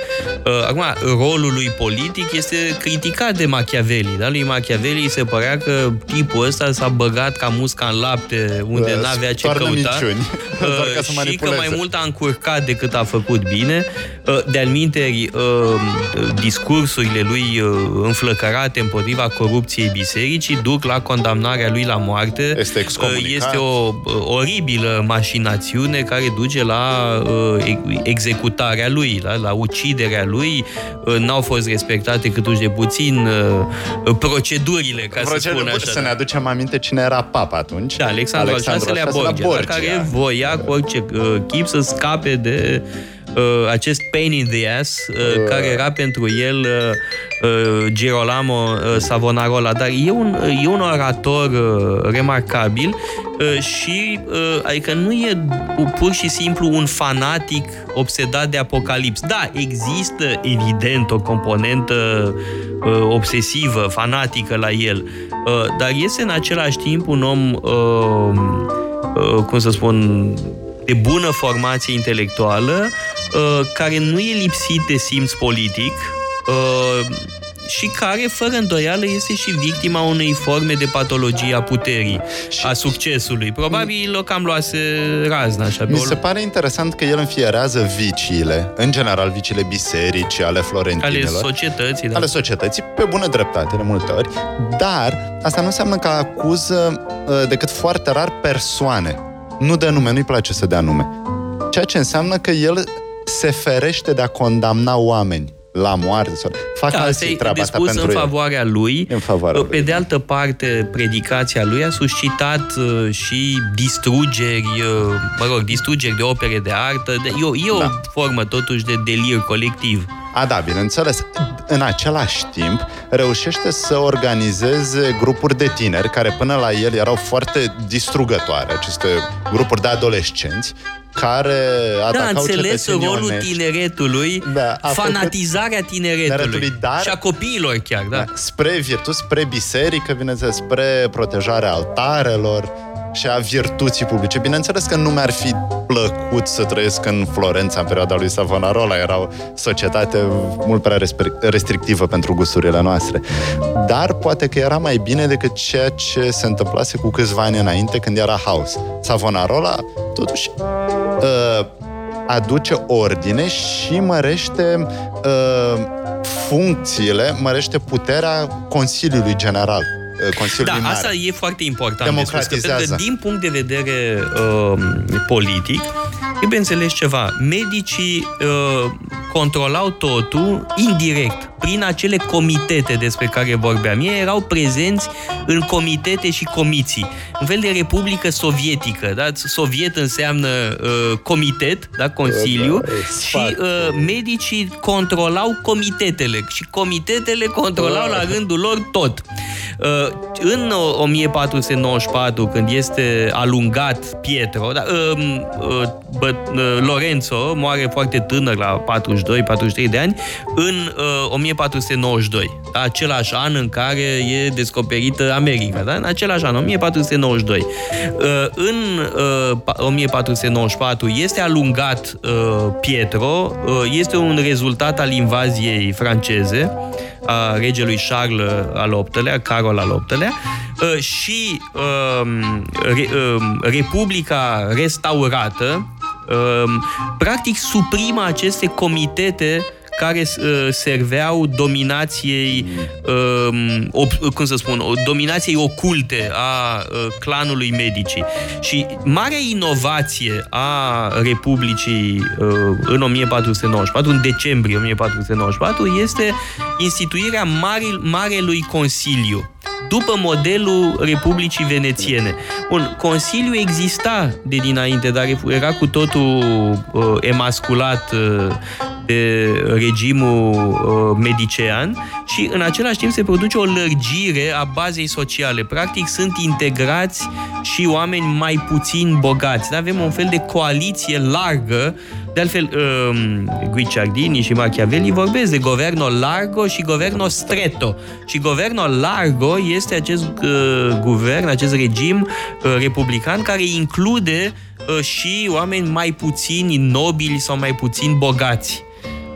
Uh, Acum, rolul lui politic este criticat de Machiavelli. Da? Lui Machiavelli se părea că tipul ăsta s-a băgat ca musca în lapte unde Uh, n-avea ce toarnă căuta minciuni, Uh, (laughs) doar ca să și că manipuleze. mai mult a încurcat decât a făcut bine. Uh, De-al minteri, uh, discursurile lui uh, înflăcărate împotriva corupției bisericii duc la condamnarea lui la moarte. Este excomunicat. Uh, Este o uh, oribilă mașinațiune care duce la uh, ex- executarea lui, la, la uciderea lui. Uh, N-au fost respectate cât uși de puțin uh, procedurile, ca să Procedură, spun bun, așa. să ne aducem aminte cine era papa atunci. Da, Alexandru, Alexandru al VI-lea Borgia, da, care voia cu orice uh, chip să scape de uh, acest pain in the ass, uh, care era pentru el uh, uh, Girolamo uh, Savonarola. Dar e un, e un orator uh, remarcabil uh, și uh, adică nu e pur și simplu un fanatic obsedat de apocalips. Da, există evident o componentă uh, obsesivă, fanatică la el, uh, dar este în același timp un om uh, uh, cum să spun, de bună formație intelectuală, uh, care nu e lipsit de simț politic uh, și care, fără îndoială, este și victima unei forme de patologie a puterii, a succesului. Probabil o cam luase razna, așa, pe Mi o- se pare interesant că el înfierează viciile, în general viciile bisericii, ale ale florentinelor, societății. Da. ale societății, pe bună dreptate, de multe ori, dar asta nu înseamnă că acuză uh, decât foarte rar persoane. Nu dă nume, nu-i place să dea nume. Ceea ce înseamnă că el se ferește de a condamna oameni la moarte. Sau... Fac Da, asta alții e treaba asta spus pentru în el. favoarea lui. În favoarea Pe lui. de altă parte, predicația lui a suscitat uh, și distrugeri, uh, mă rog, distrugeri de opere de artă. De, e, o, e o Da. formă totuși de delir colectiv. A, da, bineînțeles. În același timp, reușește să organizeze grupuri de tineri, care până la el erau foarte distrugătoare, aceste grupuri de adolescenți, care Da, a atacau înțeles cetățenii rolul onești. tineretului, Da, a făcut- fanatizarea tineretului, tineretului, dar- și a copiilor chiar, da. Da, spre virtut, spre biserică, bineînțeles, spre protejarea altarelor și a virtuții publice. Bineînțeles că nu mi-ar fi plăcut să trăiesc în Florența în perioada lui Savonarola. Era o societate mult prea respe- restrictivă pentru gusturile noastre. Dar poate că era mai bine decât ceea ce se întâmplase cu câțiva ani înainte, când era haos. Savonarola, totuși, uh, aduce ordine și mărește uh, funcțiile, mărește puterea Consiliului General. Uh, Consiliului Da, Mare. asta e foarte important de spus, că, Democratizează. pentru că din punct de vedere uh, politic, trebuie înțeles ceva. Medicii uh, controlau totul indirect, prin acele comitete despre care vorbeam. Ei erau prezenți în comitete și comisii. Un fel de republică sovietică. Da? Soviet înseamnă uh, comitet, da? consiliu, Da, da, și sfat. uh, medicii controlau comitetele și comitetele controlau la rândul lor tot. Uh, În 1494, când este alungat Pietro, da, um, uh, bă, uh, Lorenzo moare foarte tânăr, la 42-43 de ani, în uh, 1492, da, același an în care e descoperită America, da? în același an, 1492. Uh, În uh, pa- 1494 este alungat uh, Pietro, uh, este un rezultat al invaziei franceze, a regelui Charles al VIII-lea, Carol al VIII-lea, uh, și um, re, um, Republica restaurată um, practic suprimă aceste comitete care uh, serveau dominației, um, op, cum să spun, o dominației oculte a uh, clanului Medici. Și marea inovație a Republicii uh, în 1494, în decembrie 1494, este instituirea Mare, Marelui Consiliu după modelul Republicii Venețiene. Bun, Consiliul exista de dinainte, dar era cu totul uh, emasculat uh, de regimul uh, medicean și în același timp se produce o lărgire a bazei sociale. Practic sunt integrați și oameni mai puțin bogați. Da? Avem un fel de coaliție largă de altfel, um, Guicciardini și Machiavelli vorbesc de governo largo și governo stretto. Și governo largo este acest uh, guvern, acest regim uh, republican care include uh, și oameni mai puțini nobili sau mai puțin bogați.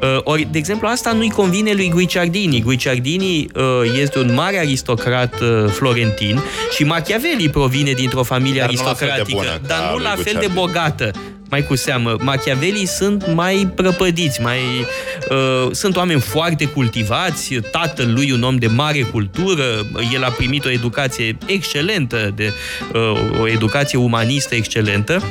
Uh, ori, de exemplu, asta nu-i convine lui Guicciardini. Guicciardini uh, este un mare aristocrat uh, florentin și Machiavelli provine dintr-o familie Dar nu la fel de aristocratică, bună ca dar nu lui la fel de Guicciardini. bogată. Mai cu seamă, Machiavelli sunt mai prăpădiți, mai, uh, sunt oameni foarte cultivați, tatăl lui un om de mare cultură, el a primit o educație excelentă, de, uh, o educație umanistă excelentă,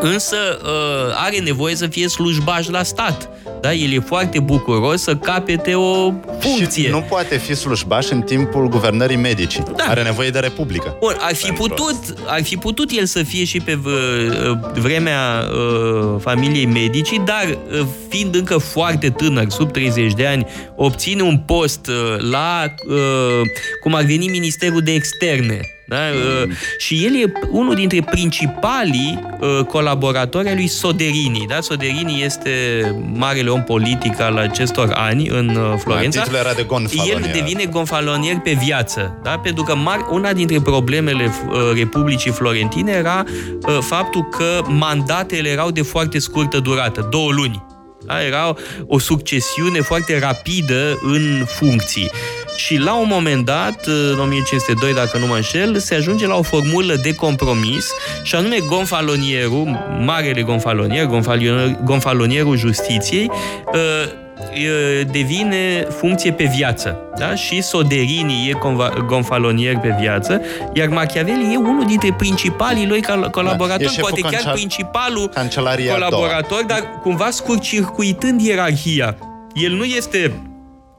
însă uh, are nevoie să fie slujbaș la stat. Da? El e foarte bucuros să capete o funcție. Și nu poate fi slujbaș în timpul guvernării medicii. Da. Are nevoie de republică. Bun, ar fi, Pentru putut, ar fi putut el să fie și pe v- vremea uh, familiei medicii, dar uh, fiind încă foarte tânăr, sub 30 de ani, obține un post uh, la, uh, cum ar veni, Ministerul de Externe. Da? Uh, și el e unul dintre principalii uh, colaboratori ai lui Soderini. Da? Soderini este marele om politic al acestor ani în uh, Florența. Titlul era de gonfalonier. El devine gonfalonier pe viață, da? pentru că mar, una dintre problemele uh, Republicii Florentine era uh, faptul că mandatele erau de foarte scurtă durată, două luni. Da? Era o succesiune foarte rapidă în funcții. Și la un moment dat, în 1502, dacă nu mă înșel, se ajunge la o formulă de compromis, și anume gonfalonierul, marele gonfalonier, gonfalonier, gonfalonierul justiției, uh, e, devine funcție pe viață. Da? Și Soderini e conva- gonfalonier pe viață, iar Machiavelli e unul dintre principalii lui col- colaboratori, Da, e șeful poate chiar cancel- principalul Cancelaria a doua. colaborator, dar cumva scurt-circuitând ierarhia. El nu este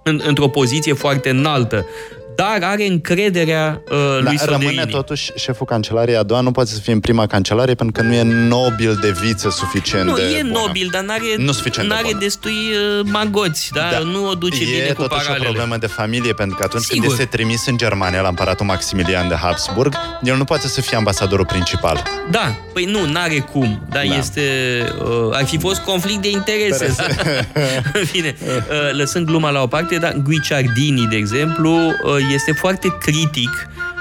în, într-o poziție foarte înaltă, dar are încrederea uh, lui Dar rămâne Soderini. totuși șeful cancelariei a doua, nu poate să fie în prima cancelarie pentru că nu e nobil de viță suficient Nu, de e bună. nobil, dar n-are, Nu suficient de n-are bună. destui uh, magoți, da? Da. Nu o duce e bine cu totuși paralele. o problemă de familie, pentru că atunci Sigur. când este trimis în Germania la împăratul Maximilian de Habsburg, el nu poate să fie ambasadorul principal. Da, păi nu, n-are cum. Da, Da. este... Uh, ar fi fost conflict de interese. (laughs) În fine, uh, lăsând gluma la o parte, dar Guicciardini, de exemplu, uh, este foarte critic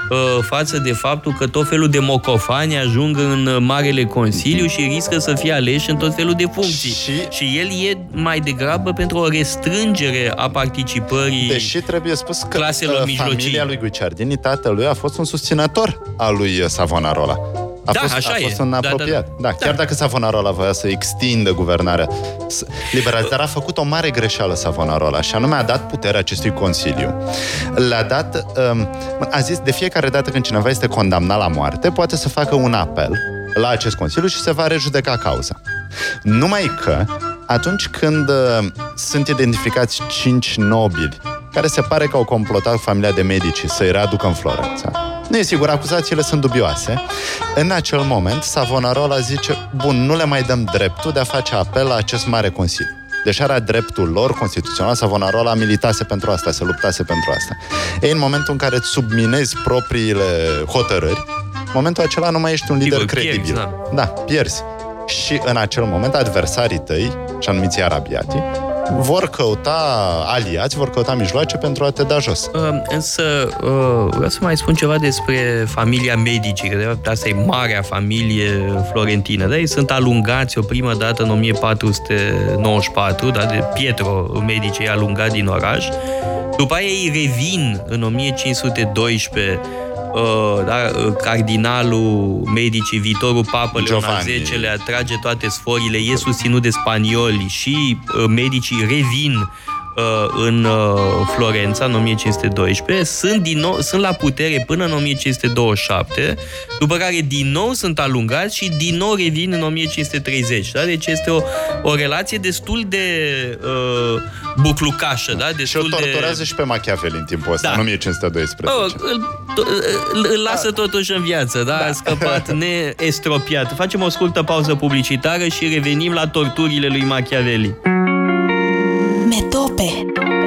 uh, față de faptul că tot felul de mocofani ajung în uh, Marele Consiliu și riscă să fie aleși în tot felul de funcții. Și- și el e mai degrabă pentru o restrângere a participării Deși trebuie spus că Claselor uh, mijlocii. familia lui Guicciardini, tatălui, a fost un susținător al lui uh, Savonarola. A Da, fost, așa a e. fost un Da, da, da. apropiat. Da, da, chiar Da. dacă Savonarola voia să extindă guvernarea s- liberalizarea, dar a făcut o mare greșeală Savonarola și anume a dat puterea acestui Consiliu. Le-a dat, um, a zis, de fiecare dată când cineva este condamnat la moarte, poate să facă un apel la acest Consiliu și se va rejudeca cauza. Numai că atunci când uh, sunt identificați cinci nobili care se pare că au complotat familia de medici să-i readucă în Florența, nu e sigur, acuzațiile sunt dubioase. În acel moment, Savonarola zice, bun, nu le mai dăm dreptul de a face apel la acest mare consiliu. Deși era dreptul lor constituțional, Savonarola militase pentru asta, se luptase pentru asta. Ei, în momentul în care îți subminezi propriile hotărâri, în momentul acela nu mai ești un lider Sigur, pierzi, credibil. da. Da, pierzi. Și în acel moment, adversarii tăi, și anumiții arabiatii, vor căuta aliați, vor căuta mijloace pentru a te da jos. Uh, Însă uh, vreau să mai spun ceva despre familia Medici, că de fapt asta e marea familie florentină. Da? Ei sunt alungați o primă dată în 1494, da? de Pietro Medici e alungat din oraș. După aia ei revin în 1512 Uh, da, uh, cardinalul Medici, viitorul papă Leon al Giovanni. X-lea trage toate sforile, e susținut de spanioli și uh, medicii revin uh, în uh, Florența în 1512, sunt, din nou, sunt la putere până în 1527, după care din nou sunt alungați și din nou revin în 1530. Da? Deci este o, o relație destul de uh, buclucașă, da? Și o Destul torturează de... și pe Machiavelli în timpul ăsta, Da. în 1512. Oh, îl, îl, îl lasă totuși în viață, da? A scăpat (laughs) neestropiat. Facem o scurtă pauză publicitară și revenim la torturile lui Machiavelli. Metope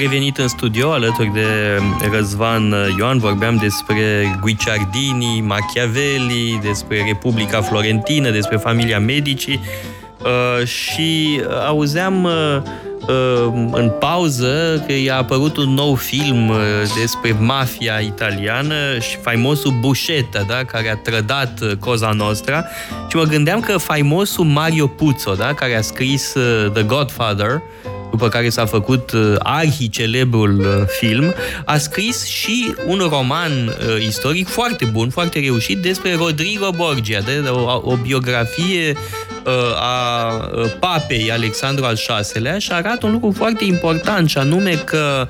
revenit în studio alături de Răzvan Ioan, vorbeam despre Guicciardini, Machiavelli, despre Republica Florentină, despre familia Medici uh, și auzeam uh, uh, în pauză că i-a apărut un nou film uh, despre mafia italiană și faimosul Buscetta, da, care a trădat uh, Cosa Nostra. Și mă gândeam că faimosul Mario Puzo, da, care a scris uh, The Godfather, după care s-a făcut uh, arhi-celebrul uh, film, a scris și un roman uh, istoric foarte bun, foarte reușit, despre Rodrigo Borgia, de, de o, o biografie uh, a uh, papei Alexandru al VI-lea și arată un lucru foarte important, și anume că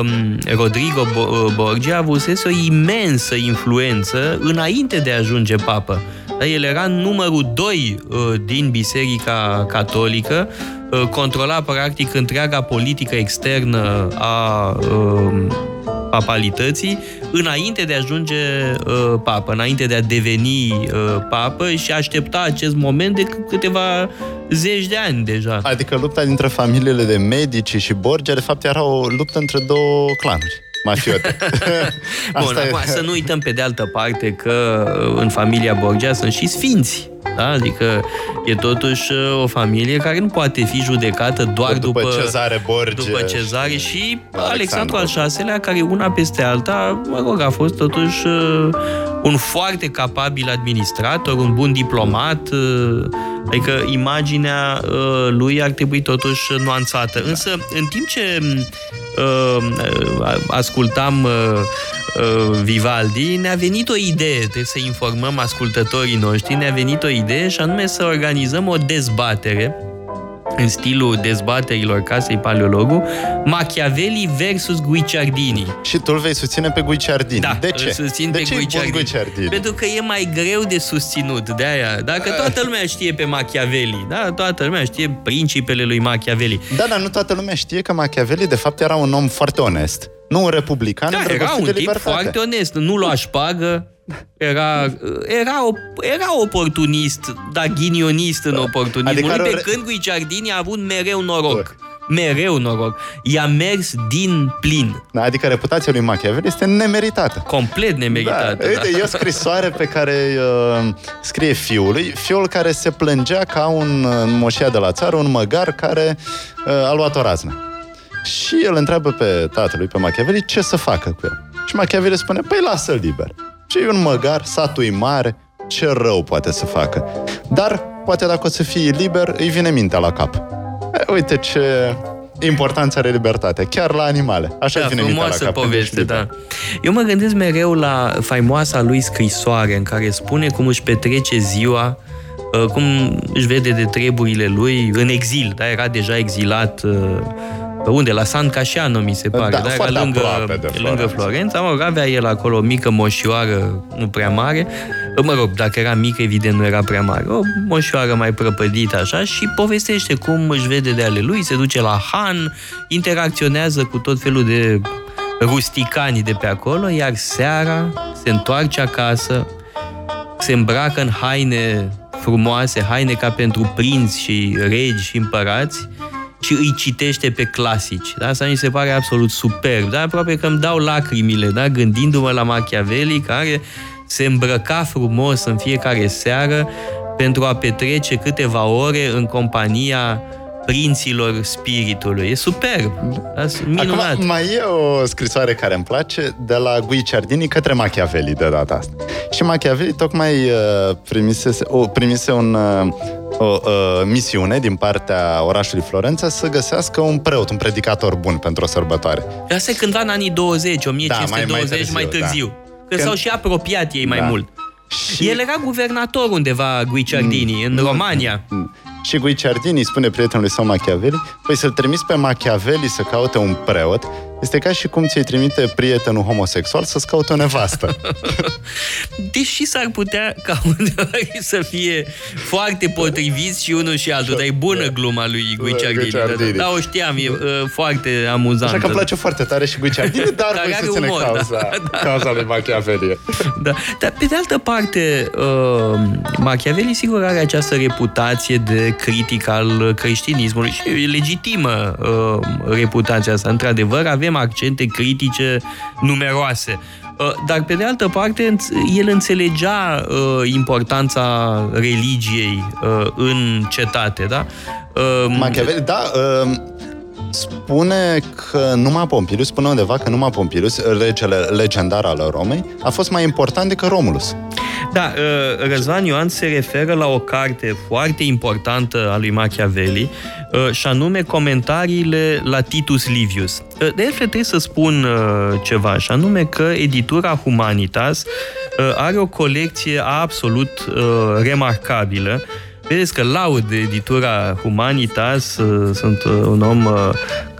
um, Rodrigo Bo- Borgia avusese o imensă influență înainte de a ajunge papă. Da, El era numărul 2 uh, din Biserica Catolică, uh, controla practic întreaga politică externă a uh, papalității înainte de a ajunge uh, papă, înainte de a deveni uh, papă și aștepta acest moment de c- câteva zeci de ani deja. Adică lupta dintre familiile de medici și Borgia, de fapt, era o luptă între două clanuri mafiote. (laughs) Bun, Asta e- acum să nu uităm pe de altă parte că uh, în familia Borgia sunt și sfinți. Da? Adică e totuși uh, o familie care nu poate fi judecată doar După după, Cezare Borgia după și- Cezare și Alexandru. Alexandru al VI-lea, care una peste alta, mă rog, a fost totuși uh, un foarte capabil administrator, un bun diplomat, uh, adică imaginea uh, lui ar trebui totuși nuanțată. Însă, în timp ce uh, ascultam uh, uh, Vivaldi, ne-a venit o idee, trebuie să informăm ascultătorii noștri, ne-a venit o idee și anume să organizăm o dezbatere în stilul dezbaterilor Casei Paleologu, Machiavelli versus Guicciardini. Și tu îl vei susține pe Guicciardini. Da, de ce? îl susțin de pe ce îi pun Guicciardini. Guicciardini? Pentru că e mai greu de susținut, de aia. Dacă toată lumea știe pe Machiavelli, da, toată lumea știe principele lui Machiavelli. Da, dar nu toată lumea știe că Machiavelli de fapt era un om foarte onest. Nu un republican Da, era îndrăgostit un de tip libertate. foarte onest, nu lua șpagă, Era, era, op- era oportunist, dar ghinionist în oportunism. Adică Adică are o pe re- când Guicciardini a avut mereu noroc. Mereu noroc. I-a mers din plin. Da, adică reputația lui Machiavelli este nemeritată. Complet nemeritată. Da, uite, e o scrisoare pe care uh, scrie fiului, fiul care se plângea ca un uh, în moșia de la țară, un măgar care uh, a luat o raznă. Și el întreabă pe tatălui, pe Machiavelli, ce să facă cu el. Și Machiavelli spune, păi lasă-l liber. Și e un măgar, satul e mare, ce rău poate să facă. Dar, poate dacă o să fie liber, îi vine mintea la cap. E, uite ce importanță are libertatea, chiar la animale. Așa Da, îi vine mintea la frumoasă cap. când ești poveste, liber. da. Eu mă gândesc mereu la faimoasa lui scrisoare în care spune cum își petrece ziua, uh, cum își vede de treburile lui în exil, da? Era deja exilat uh, unde? La San Casciano, mi se pare. Da, Era foarte lângă, aproape de lângă Florența. Florența. Mă rog, avea el acolo o mică moșioară, nu prea mare. Mă rog, dacă era mică, evident nu era prea mare. O moșioară mai prăpădită așa și povestește cum își vede de ale lui, se duce la Han, interacționează cu tot felul de rusticani de pe acolo, iar seara se întoarce acasă, se îmbracă în haine frumoase, haine ca pentru prinți și regi și împărați și îi citește pe clasici. Da? Asta mi se pare absolut superb. Da? Aproape că îmi dau lacrimile, da? gândindu-mă la Machiavelli, care se îmbrăca frumos în fiecare seară pentru a petrece câteva ore în compania prinților spiritului. E superb. Da? Minunat. Acum, mai e o scrisoare care îmi place de la Guicciardini către Machiavelli de data asta. Și Machiavelli tocmai uh, primise, o, primise un, uh, o uh, misiune din partea orașului Florența să găsească un preot, un predicator bun pentru o sărbătoare. Asta e cândva în anii 20, 1520, mai- mai mai târziu, târziu. da. Că Când- s-au și apropiat ei mai Da. mult. Și- El era guvernator undeva, Guicciardini, în România. Și Guicciardini spune prietenului său Machiavelli, păi să-l trimiți pe Machiavelli să caute un preot, este ca și cum ți-i trimite prietenul homosexual să-ți caute o nevastă. (laughs) Deși s-ar putea ca undeva să fie foarte potriviți și unul și altul, dar e bună gluma lui Guicciardini. Da, Guicciardini. da, o știam, e uh, foarte amuzantă. Așa că îmi place foarte tare și Guicciardini, (laughs) dar Care voi are să ține umor, da. cauza, (laughs) cauza lui Machiavelli. Da. Dar, pe de altă parte, uh, Machiavelli sigur are această reputație de critic al creștinismului și e legitimă uh, reputația asta. Într-adevăr, avem accente critice numeroase. Uh, Dar, pe de altă parte, înț- el înțelegea uh, importanța religiei uh, în cetate, da? Uh, Machiavelli, da, uh, spune că numai Pompilius, spune undeva că numai Pompilius, regele legendar al Romei, a fost mai important decât Romulus. Da, uh, Răzvan Ioan se referă la o carte foarte importantă a lui Machiavelli, uh, și anume comentariile la Titus Livius. Uh, De altfel trebuie să spun uh, ceva, și anume că editura Humanitas uh, are o colecție absolut uh, remarcabilă. Vedeți că laud editura Humanitas, uh, sunt uh, un om uh,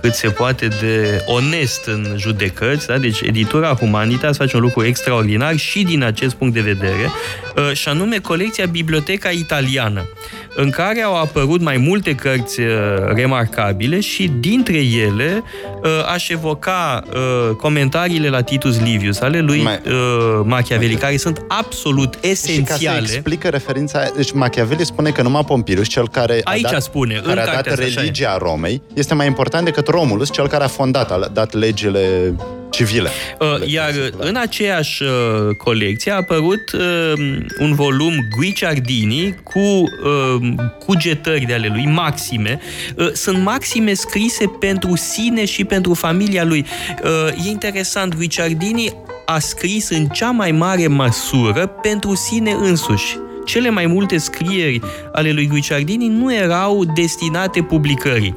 cât se poate de onest în judecăți, da? deci editura Humanitas face un lucru extraordinar și din acest punct de vedere, uh, și anume colecția Biblioteca Italiană, în care au apărut mai multe cărți uh, remarcabile și dintre ele uh, aș evoca uh, comentariile la Titus Livius ale lui Mai- uh, Machiavelli, care sunt absolut Și ca să esențiale. explică referința, deci Machiavelli spune că numai Pompilius, cel care Aici a dat, spune, în care a dat cartea asta, așa e. religia Romei, este mai important decât Romulus, cel care a fondat, a dat legile civile. Uh, Iar în aceeași uh, colecție a apărut uh, un volum Guicciardini cu uh, cugetări de ale lui, maxime. Uh, Sunt maxime scrise pentru sine și pentru familia lui. Uh, E interesant, Guicciardini a scris în cea mai mare măsură pentru sine însuși. Cele mai multe scrieri ale lui Guicciardini nu erau destinate publicării.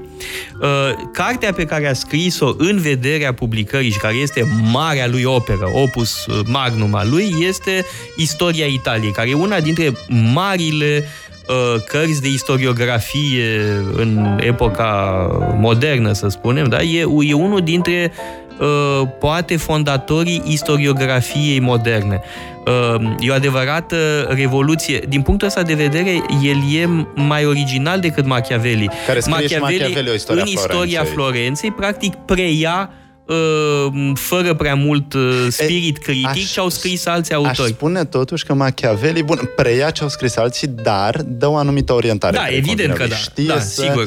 Uh, Cartea pe care a scris-o în vederea publicării și care este marea lui operă, opus magnum al lui, este Istoria Italiei, care e una dintre marile uh, cărți de istoriografie în epoca modernă, să spunem, da? e, e unul dintre uh, poate fondatorii istoriografiei moderne. Uh, E o adevărată revoluție. Din punctul ăsta de vedere, el e mai original decât Machiavelli. Care scrie și Machiavelli o istoria în istoria Florenței. Florenței, practic preia uh, fără prea mult uh, spirit critic aș- ce au scris alții Aș autori. spune totuși că Machiavelli, bun, preia ce au scris alții, dar dă o anumită orientare. Da, care evident convine că lui. da. Știe Da, să, sigur.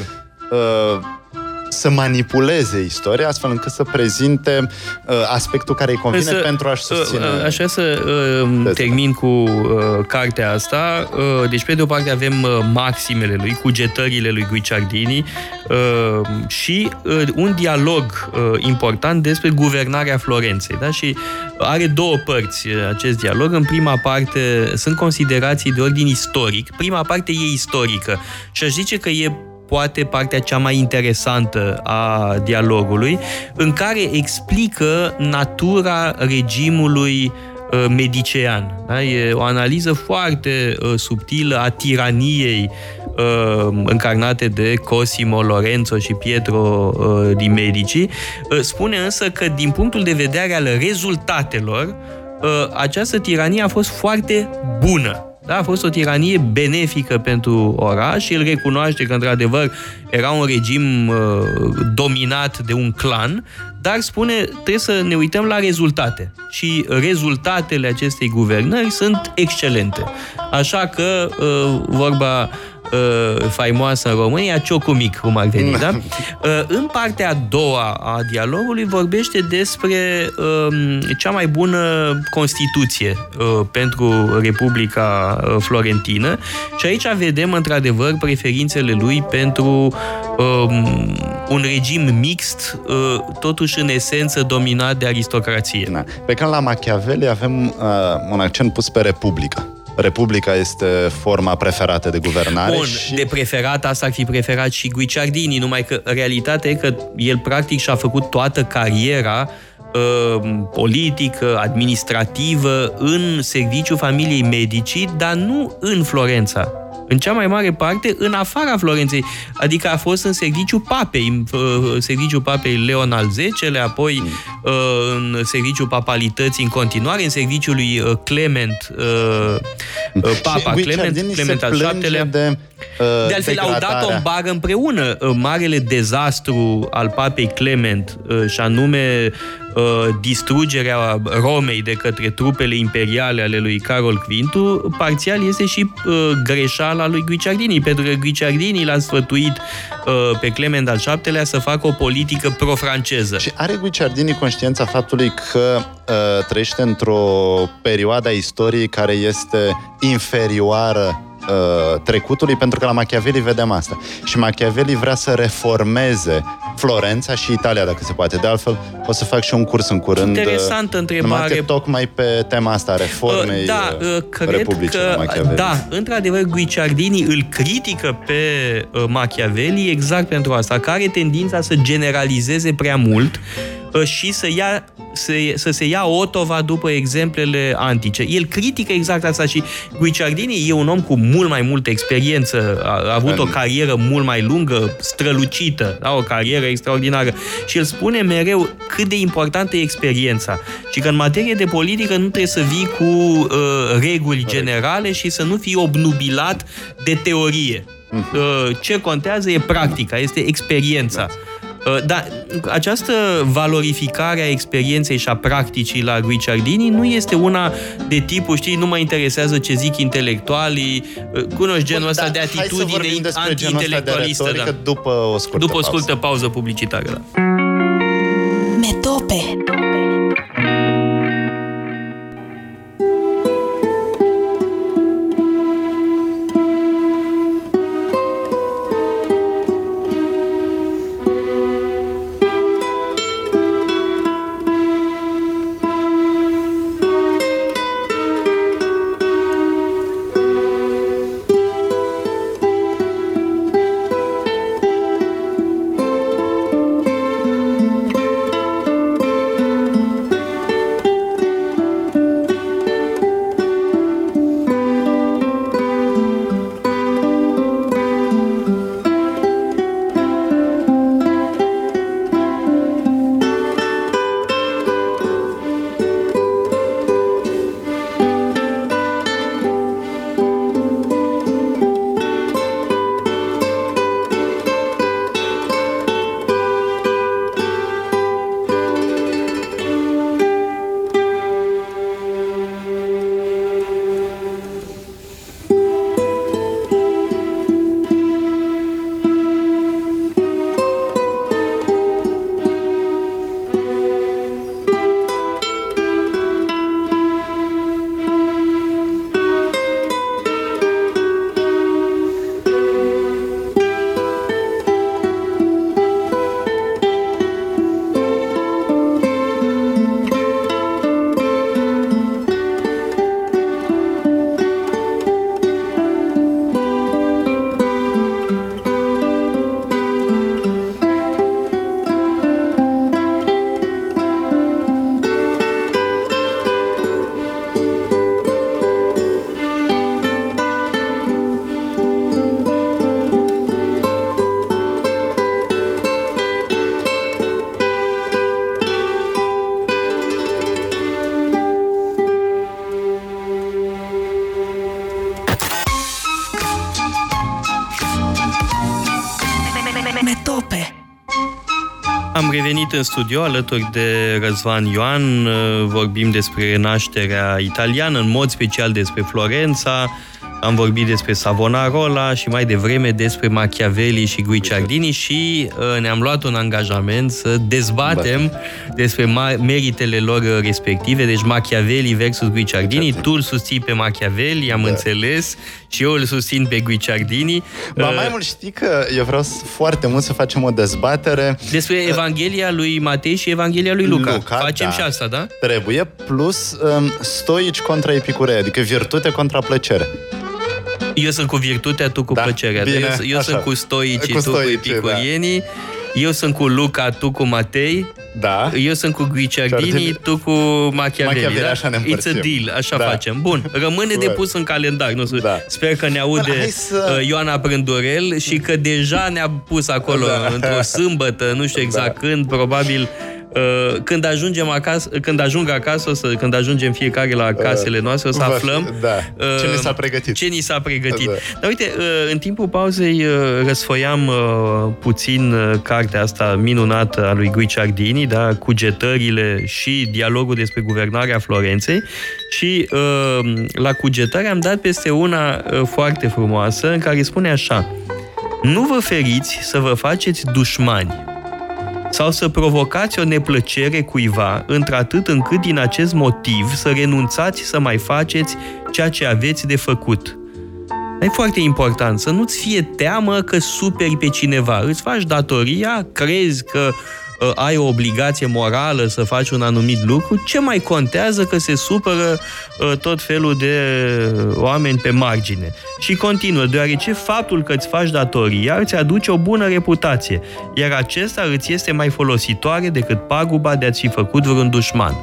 Uh, să manipuleze istoria astfel încât să prezinte uh, aspectul care îi convine Însă, pentru a-și susține. uh, Aș vrea să uh, Teza. termin cu uh, cartea asta. Uh, Deci, pe de o parte, avem uh, maximele lui, cugetările lui Guicciardini uh, și uh, un dialog uh, important despre guvernarea Florenței. Da? Și are două părți uh, acest dialog. În prima parte sunt considerații de ordin istoric. Prima parte e istorică și aș zice că e poate partea cea mai interesantă a dialogului, în care explică natura regimului uh, medicean. Da? E o analiză foarte uh, subtilă a tiraniei uh, încarnate de Cosimo, Lorenzo și Pietro uh, di Medici. Uh, spune însă că din punctul de vedere al rezultatelor, uh, această tiranie a fost foarte bună. Da, a fost o tiranie benefică pentru oraș. El recunoaște că, într-adevăr, era un regim uh, dominat de un clan, dar spune, trebuie să ne uităm la rezultate. Și rezultatele acestei guvernări sunt excelente. Așa că, uh, vorba uh, faimoasă în România, ciocul mic, cum ar veni, da? (laughs) Uh, în partea a doua a dialogului vorbește despre um, cea mai bună Constituție uh, pentru Republica uh, Florentină și aici vedem într-adevăr preferințele lui pentru um, un regim mixt, uh, totuși în esență dominat de aristocrație. Da. Pe când la Machiavelli avem uh, un accent pus pe Republica. Republica este forma preferată de guvernare Bun, și... de preferat asta ar fi preferat și Guicciardini, numai că realitatea e că el practic și-a făcut toată cariera uh, politică, administrativă, în serviciul familiei Medici, dar nu în Florența. În cea mai mare parte, în afara Florenței. Adică a fost în serviciul papei, în uh, serviciul papei Leon al X-lea, apoi uh, în serviciul papalității în continuare, în serviciul lui uh, Clement, uh, uh, papa și Clement, Guicciardini Clement se al plânge VII-lea. de uh, De altfel, au dat o degradarea. bară împreună. Uh, Marele dezastru al papei Clement, uh, și anume uh, distrugerea Romei de către trupele imperiale ale lui Carol V, parțial este și uh, greșeala lui Guicciardini, pentru că Guicciardini l-a sfătuit uh, pe Clement al VII-lea să facă o politică pro-franceză. Și are Guicciardini conștiința faptului că uh, trăiește într-o perioadă a istoriei care este inferioară uh, trecutului, pentru că la Machiavelli vedem asta. Și Machiavelli vrea să reformeze Florența și Italia, dacă se poate. De altfel, o să fac și un curs în curând. Interesantă uh, întrebare. numai Tocmai pe tema asta, reformei Uh, Da, uh, uh, cred Republicii că, lui Machiavelli. da, într-adevăr, Guicciardini îl critică pe uh, Machiavelli exact pentru asta, care are tendința să generalizeze prea mult uh, și să, ia, să, să se ia otova după exemplele antice. El critică exact asta și Guicciardini e un om cu mult mai multă experiență, a, a avut o În- carieră mult mai lungă, strălucită, da, o carieră extraordinară. Și el spune mereu cât de importantă e experiența și că în materie de politică nu trebuie să vii cu uh, reguli generale și să nu fii obnubilat de teorie. Uh, ce contează e practica, este experiența. Uh, Dar această valorificare a experienței și a practicii la Guicciardini nu este una de tipul, știi, nu mă interesează ce zic intelectualii, uh, cunoști genul ăsta Bun, de dar hai să atitudine vorbim despre genul ăsta de anti-intelectualistă. retorică Da. după o scurtă După o pauză. scurtă pauză publicitară, da. Metope revenit în studio alături de Răzvan Ioan. Vorbim despre renașterea italiană, în mod special despre Florența. Am vorbit despre Savonarola și mai devreme despre Machiavelli și Guicciardini și uh, ne-am luat un angajament să dezbatem despre ma- meritele lor uh, respective, deci Machiavelli versus Guicciardini. Tu îl susții pe Machiavelli, am înțeles, și eu îl susțin pe Guicciardini. Ba, Uh, mai mult știi că eu vreau să- foarte mult să facem o dezbatere Despre Evanghelia lui Matei și Evanghelia lui Luca. Luca, Facem da. și asta, da? Trebuie, plus um, stoici contra epicurei, adică virtute contra plăcere. Eu sunt cu virtutea, tu cu Da, plăcerea. bine, eu, eu așa. sunt cu stoicii, Cu tu cu stoicii, da. Epicurienii. Eu sunt cu Luca, tu cu Matei. Da. Eu sunt cu Guicciardini, Guicciardini. tu cu Machiavelli. Machiavelli, da? așa ne It's a împărțim. deal, așa Da. facem. Bun, rămâne de Bun. pus în calendar. Nu, știu, Da. Sper că ne aude Bun, hai să- uh, Ioana Brândurel și că deja ne-a pus acolo Da. într-o sâmbătă, nu știu exact când, probabil uh, când ajungem acasă, când ajung acasă, o să, când ajungem fiecare la casele noastre, o să va fi- aflăm da. uh, Ce ni s-a pregătit. Ce ni s-a pregătit. Da. Dar uite, uh, în timpul pauzei uh, răsfoiam uh, puțin uh, cartea asta minunată a lui Guicciardini, da, cugetările și dialogul despre guvernarea Florenței și uh, la cugetare am dat peste una uh, foarte frumoasă în care spune așa Nu vă feriți să vă faceți dușmani sau să provocați o neplăcere cuiva, într-atât încât din acest motiv să renunțați să mai faceți ceea ce aveți de făcut. E foarte important să nu-ți fie teamă că superi pe cineva. Îți faci datoria, crezi că uh, ai o obligație morală să faci un anumit lucru, ce mai contează că se supără uh, tot felul de oameni pe margine. Și continuă, deoarece faptul că îți faci datoria îți aduce o bună reputație, iar acesta îți este mai folositoare decât paguba de a-ți fi făcut vreun dușman.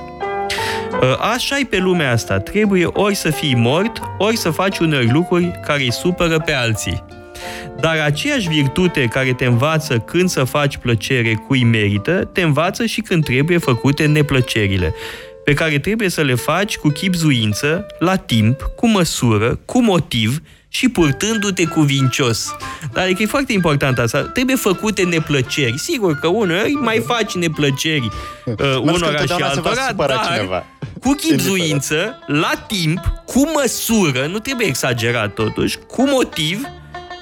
așa e pe lumea asta. Trebuie ori să fii mort, ori să faci unor lucruri care îi supără pe alții. Dar aceeași virtute care te învață când să faci plăcere cui merită, te învață și când trebuie făcute neplăcerile, pe care trebuie să le faci cu chipzuință, la timp, cu măsură, cu motiv și purtându-te cuvincios. Dar adică e foarte important asta. Trebuie făcute neplăceri. Sigur că uneori mai faci neplăceri uh, unora și întotdeauna se va altora, supăra dar cineva. cu chipzuință, la timp, cu măsură, nu trebuie exagerat totuși, cu motiv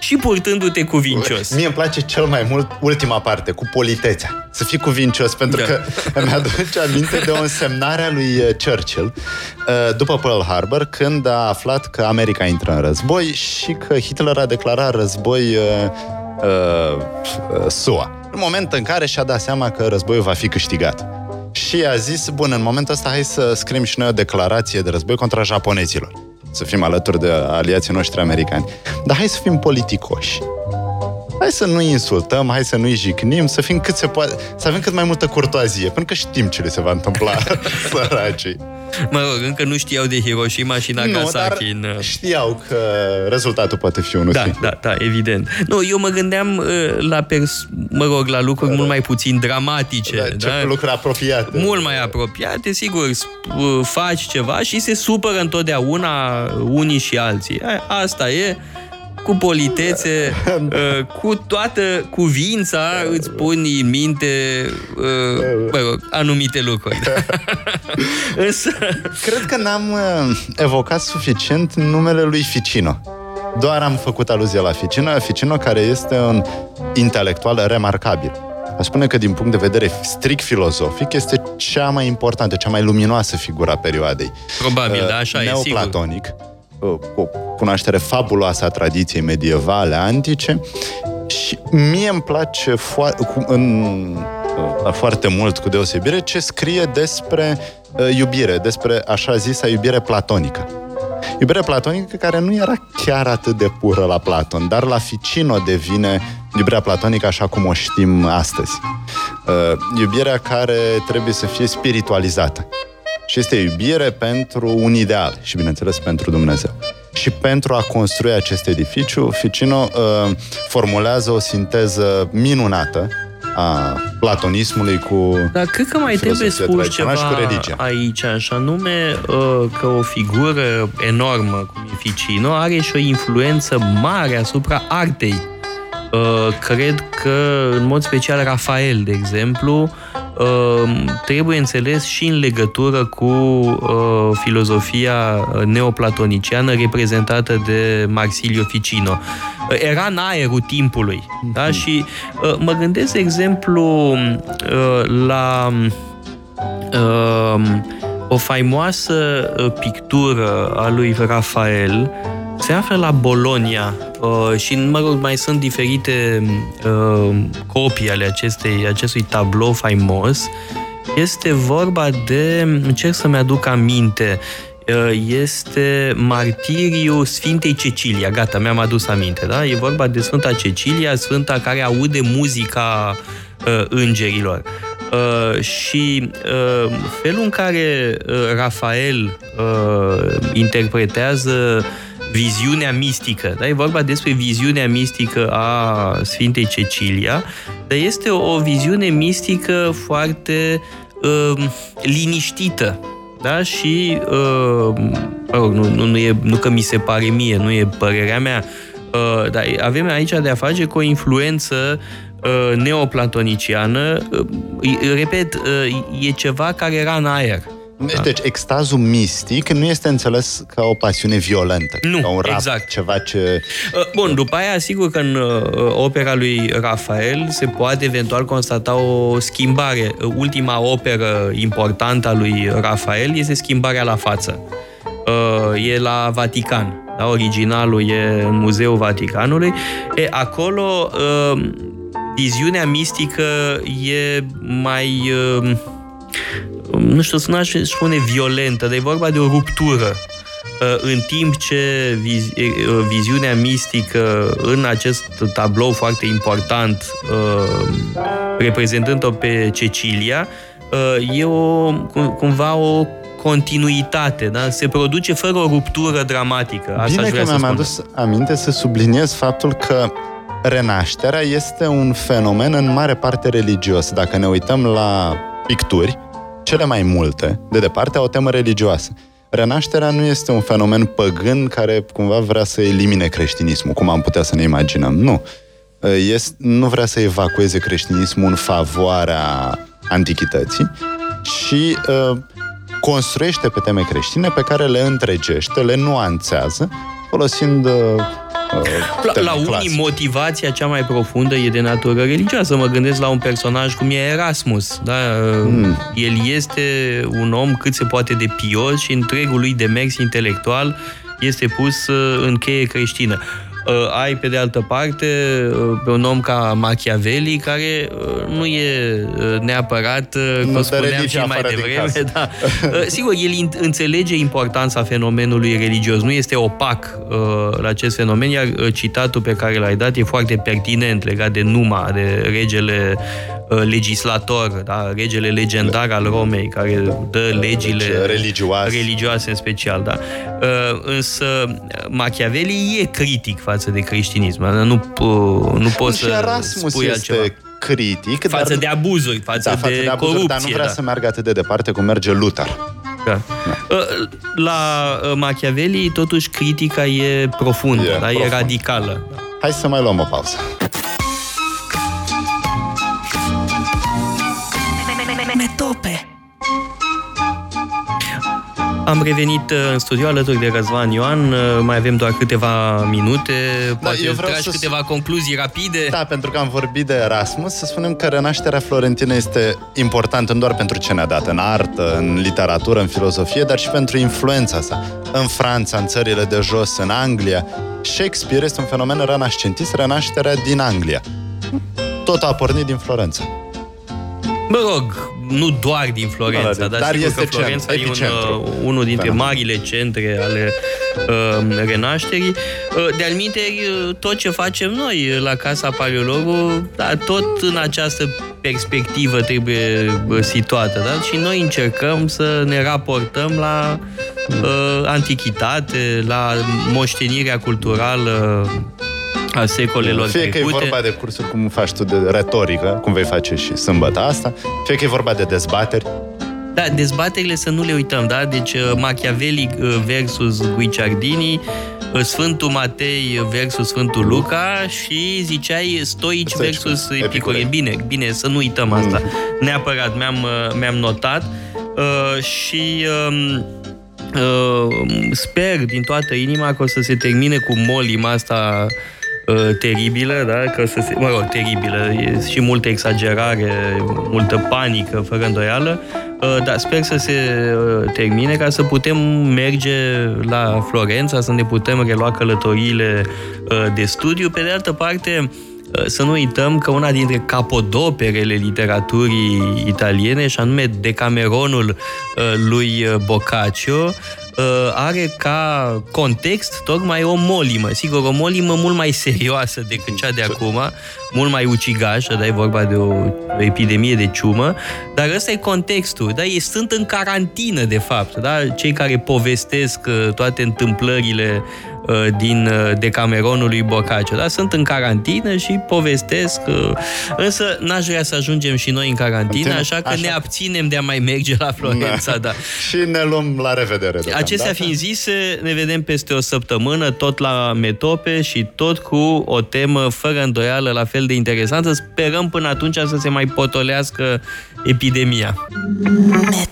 și purtându-te cuvincios. Mie îmi place cel mai mult ultima parte, cu politețea. Să fii cuvincios, pentru Da. că îmi aduce aminte de o însemnare a lui uh, Churchill uh, după Pearl Harbor, când a aflat că America intră în război și că Hitler a declarat război uh, uh, uh, SUA. În momentul în care și-a dat seama că războiul va fi câștigat. Și a zis, bun, în momentul ăsta hai să scriem și noi o declarație de război contra japonezilor. Să fim alături de aliații noștri americani. Dar hai să fim politicoși. Hai să nu insultăm, hai să nu-i jicnim, să fim cât se poate, să avem cât mai multă curtoazie, pentru că știm ce le se va întâmpla (laughs) (laughs) săracii. Mă rog, încă nu știau de Hiroshima și Nu, dar Nagasaki în... știau că rezultatul poate fi unul Da, singur. da, da, evident. Nu, eu mă gândeam uh, la, pers- mă rog, la lucruri mult mai puțin dramatice. Da, ce da? lucruri apropiate. Mult mai apropiate, sigur, sp- uh, faci ceva și se supără întotdeauna unii și alții. A- Asta e, cu politețe, (laughs) uh, cu toată cuvința îți puni în minte uh, mă rog, anumite lucruri. (laughs) Însă, Cred că n-am uh, evocat suficient numele lui Ficino. Doar am făcut aluzie la Ficino, Ficino care este un intelectual remarcabil. Aș spune că din punct de vedere strict filozofic este cea mai importantă, cea mai luminoasă figură a perioadei. probabil, Uh, da, așa e, sigur. neoplatonic, uh, cu o cunoaștere fabuloasă a tradiției medievale, antice și mie îmi place fo- cu, în, uh, foarte mult, cu deosebire, ce scrie despre uh, iubire, despre așa zisa iubire platonică. Iubirea platonică care nu era chiar atât de pură la Platon, dar la Ficino devine iubirea platonică așa cum o știm astăzi. Uh, iubirea care trebuie să fie spiritualizată. Și este iubire pentru un ideal și, bineînțeles, pentru Dumnezeu. Și pentru a construi acest edificiu, Ficino uh, formulează o sinteză minunată a platonismului cu Dar cred că mai trebuie filosofia spus tradițională ceva și cu religia. aici, așa nume uh, că o figură enormă cum e Ficino are și o influență mare asupra artei Uh, cred că, în mod special, Rafael, de exemplu, uh, trebuie înțeles și în legătură cu uh, filozofia neoplatoniciană reprezentată de Marsilio Ficino. Uh, Era în aerul timpului. Da? Și uh, mă gândesc, de exemplu, uh, la uh, o faimoasă uh, pictură a lui Rafael se află la Bologna uh, și, mă rog, mai sunt diferite uh, copii ale acestei, acestui tablou faimos. Este vorba de, încerc să-mi aduc aminte, uh, este martiriu Sfintei Cecilia. Gata, mi-am adus aminte, da? E vorba de Sfânta Cecilia, Sfânta care aude muzica uh, îngerilor. Uh, și uh, felul în care uh, Rafael uh, interpretează viziunea mistică, da? e vorba despre viziunea mistică a Sfintei Cecilia, dar este o, o viziune mistică foarte uh, liniștită, da? Și, uh, mă rog, nu, nu, nu, e, nu că mi se pare mie, nu e părerea mea, uh, dar avem aici de a face cu o influență uh, neoplatoniciană, uh, repet, uh, e ceva care era în aer. Da. Deci extazul mistic nu este înțeles ca o pasiune violentă, Nu, ca un rap, exact. ceva ce... Uh, Bun, după aia, sigur că în uh, opera lui Rafael se poate eventual constata o schimbare. Uh, Ultima operă importantă a lui Rafael este Schimbarea la față. Uh, E la Vatican. Da? Originalul e în Muzeul Vaticanului. E, acolo uh, viziunea mistică e mai... uh, nu știu, să n-aș spune violentă, dar e vorba de o ruptură. Uh, În timp ce vizi- e, uh, viziunea mistică în acest tablou foarte important, uh, reprezentând-o pe Cecilia, uh, e o, cum- cumva o continuitate, da? se produce fără o ruptură dramatică. Asta Bine aș că vrea să mi-am spun. adus aminte să subliniez faptul că renașterea este un fenomen în mare parte religios. Dacă ne uităm la picturi, cele mai multe, de departe, au o temă religioasă. Renașterea nu este un fenomen păgân care cumva vrea să elimine creștinismul, cum am putea să ne imaginăm. Nu. Este, nu vrea să evacueze creștinismul în favoarea antichității, și uh, construiește pe teme creștine pe care le întregește, le nuanțează, folosind uh, uh, La, teme la unii, clasice. motivația cea mai profundă e de natură religioasă. Mă gândesc la un personaj cum e Erasmus. Da? Mm. El este un om cât se poate de pios și întregul lui demers intelectual este pus uh, în cheie creștină. Uh, ai, pe de altă parte, uh, pe un om ca Machiavelli, care uh, nu e uh, neapărat, uh, Nu cum dă spuneam și religia mai afară din devreme, casă. da. (laughs) Uh, Sigur, el in- înțelege importanța fenomenului religios, nu este opac uh, la acest fenomen, iar uh, citatul pe care l-ai dat e foarte pertinent legat de Numa, de regele uh, legislator, da? regele legendar al Romei, care dă legile religioase. religioase în special. Da? Uh, Însă Machiavelli e critic față de creștinism, da? nu, po- nu poți și să Erasmus spui este altceva. critic, Față dar, de abuzuri, față, da, față de, de abuzuri, corupție. dar nu vrea da. să meargă atât de departe cum merge Luther. Da. Uh, La uh, Machiavelli, totuși, critica e profundă, E da? e profund. radicală. Hai să mai luăm o pauză. Am revenit uh, în studio alături de Răzvan Ioan, uh, mai avem doar câteva minute, poate eu vreau tragi să- câteva concluzii rapide. Da, pentru că am vorbit de Erasmus, să spunem că renașterea florentină este importantă nu doar pentru ce ne-a dat în artă, în literatură, în filozofie, dar și pentru influența sa. În Franța, în țările de jos, în Anglia. Shakespeare este un fenomen renascentist, renașterea din Anglia. Totul a pornit din Florența. Mă rog, nu doar din Florența, Da, da, dar, dar sigur este că Florența centru, e un, epicentru. uh, unul dintre Fenomen. marile centre ale uh, renașterii. Uh, de-al minteri, uh, tot ce facem noi la Casa Paleologu, da, tot în această perspectivă trebuie uh, situată, da? Și noi încercăm să ne raportăm la uh, antichitate, la moștenirea culturală a secolelor Fie că e trecute. vorba de cursuri cum faci tu de retorică, cum vei face și sâmbătă asta, fie că e vorba de dezbateri, Da, dezbaterile să nu le uităm, da? Deci uh, Machiavelli uh, versus Guicciardini Sfântul Matei versus Sfântul Luca și ziceai stoici Stoici versus cu epicurei. epicurei. Bine, bine, să nu uităm asta. Neapărat, mi-am, uh, mi-am notat uh, și um, uh, sper din toată inima că o să se termine cu molima asta uh, teribilă, da? Că o să se, mă rog, teribilă, e și multă exagerare, multă panică, fără îndoială, uh, dar sper să se uh, termine ca să putem merge la Florența, să ne putem relua călătoriile uh, de studiu. Pe de altă parte, Uh, să nu uităm că una dintre capodoperele literaturii italiene, și anume Decameronul uh, lui uh, Boccaccio, uh, are ca context tocmai o molimă. Sigur, o molimă mult mai serioasă decât cea de acum, mult mai ucigașă, da, e vorba de o, o epidemie de ciumă, dar ăsta e contextul, da, ei sunt în carantină, de fapt, da, cei care povestesc uh, toate întâmplările uh, din uh, Decameronul lui Boccaccio, da, sunt în carantină și povestesc, uh, însă n-aș vrea să ajungem și noi în carantină, Ține- așa că așa. ne abținem de a mai merge la Florența, da. (laughs) Și ne luăm la revedere. deocamdată. Acestea fiind zise, ne vedem peste o săptămână, tot la Metope și tot cu o temă fără îndoială la fel de interesantă. Sperăm până atunci să se mai potolească epidemia. Met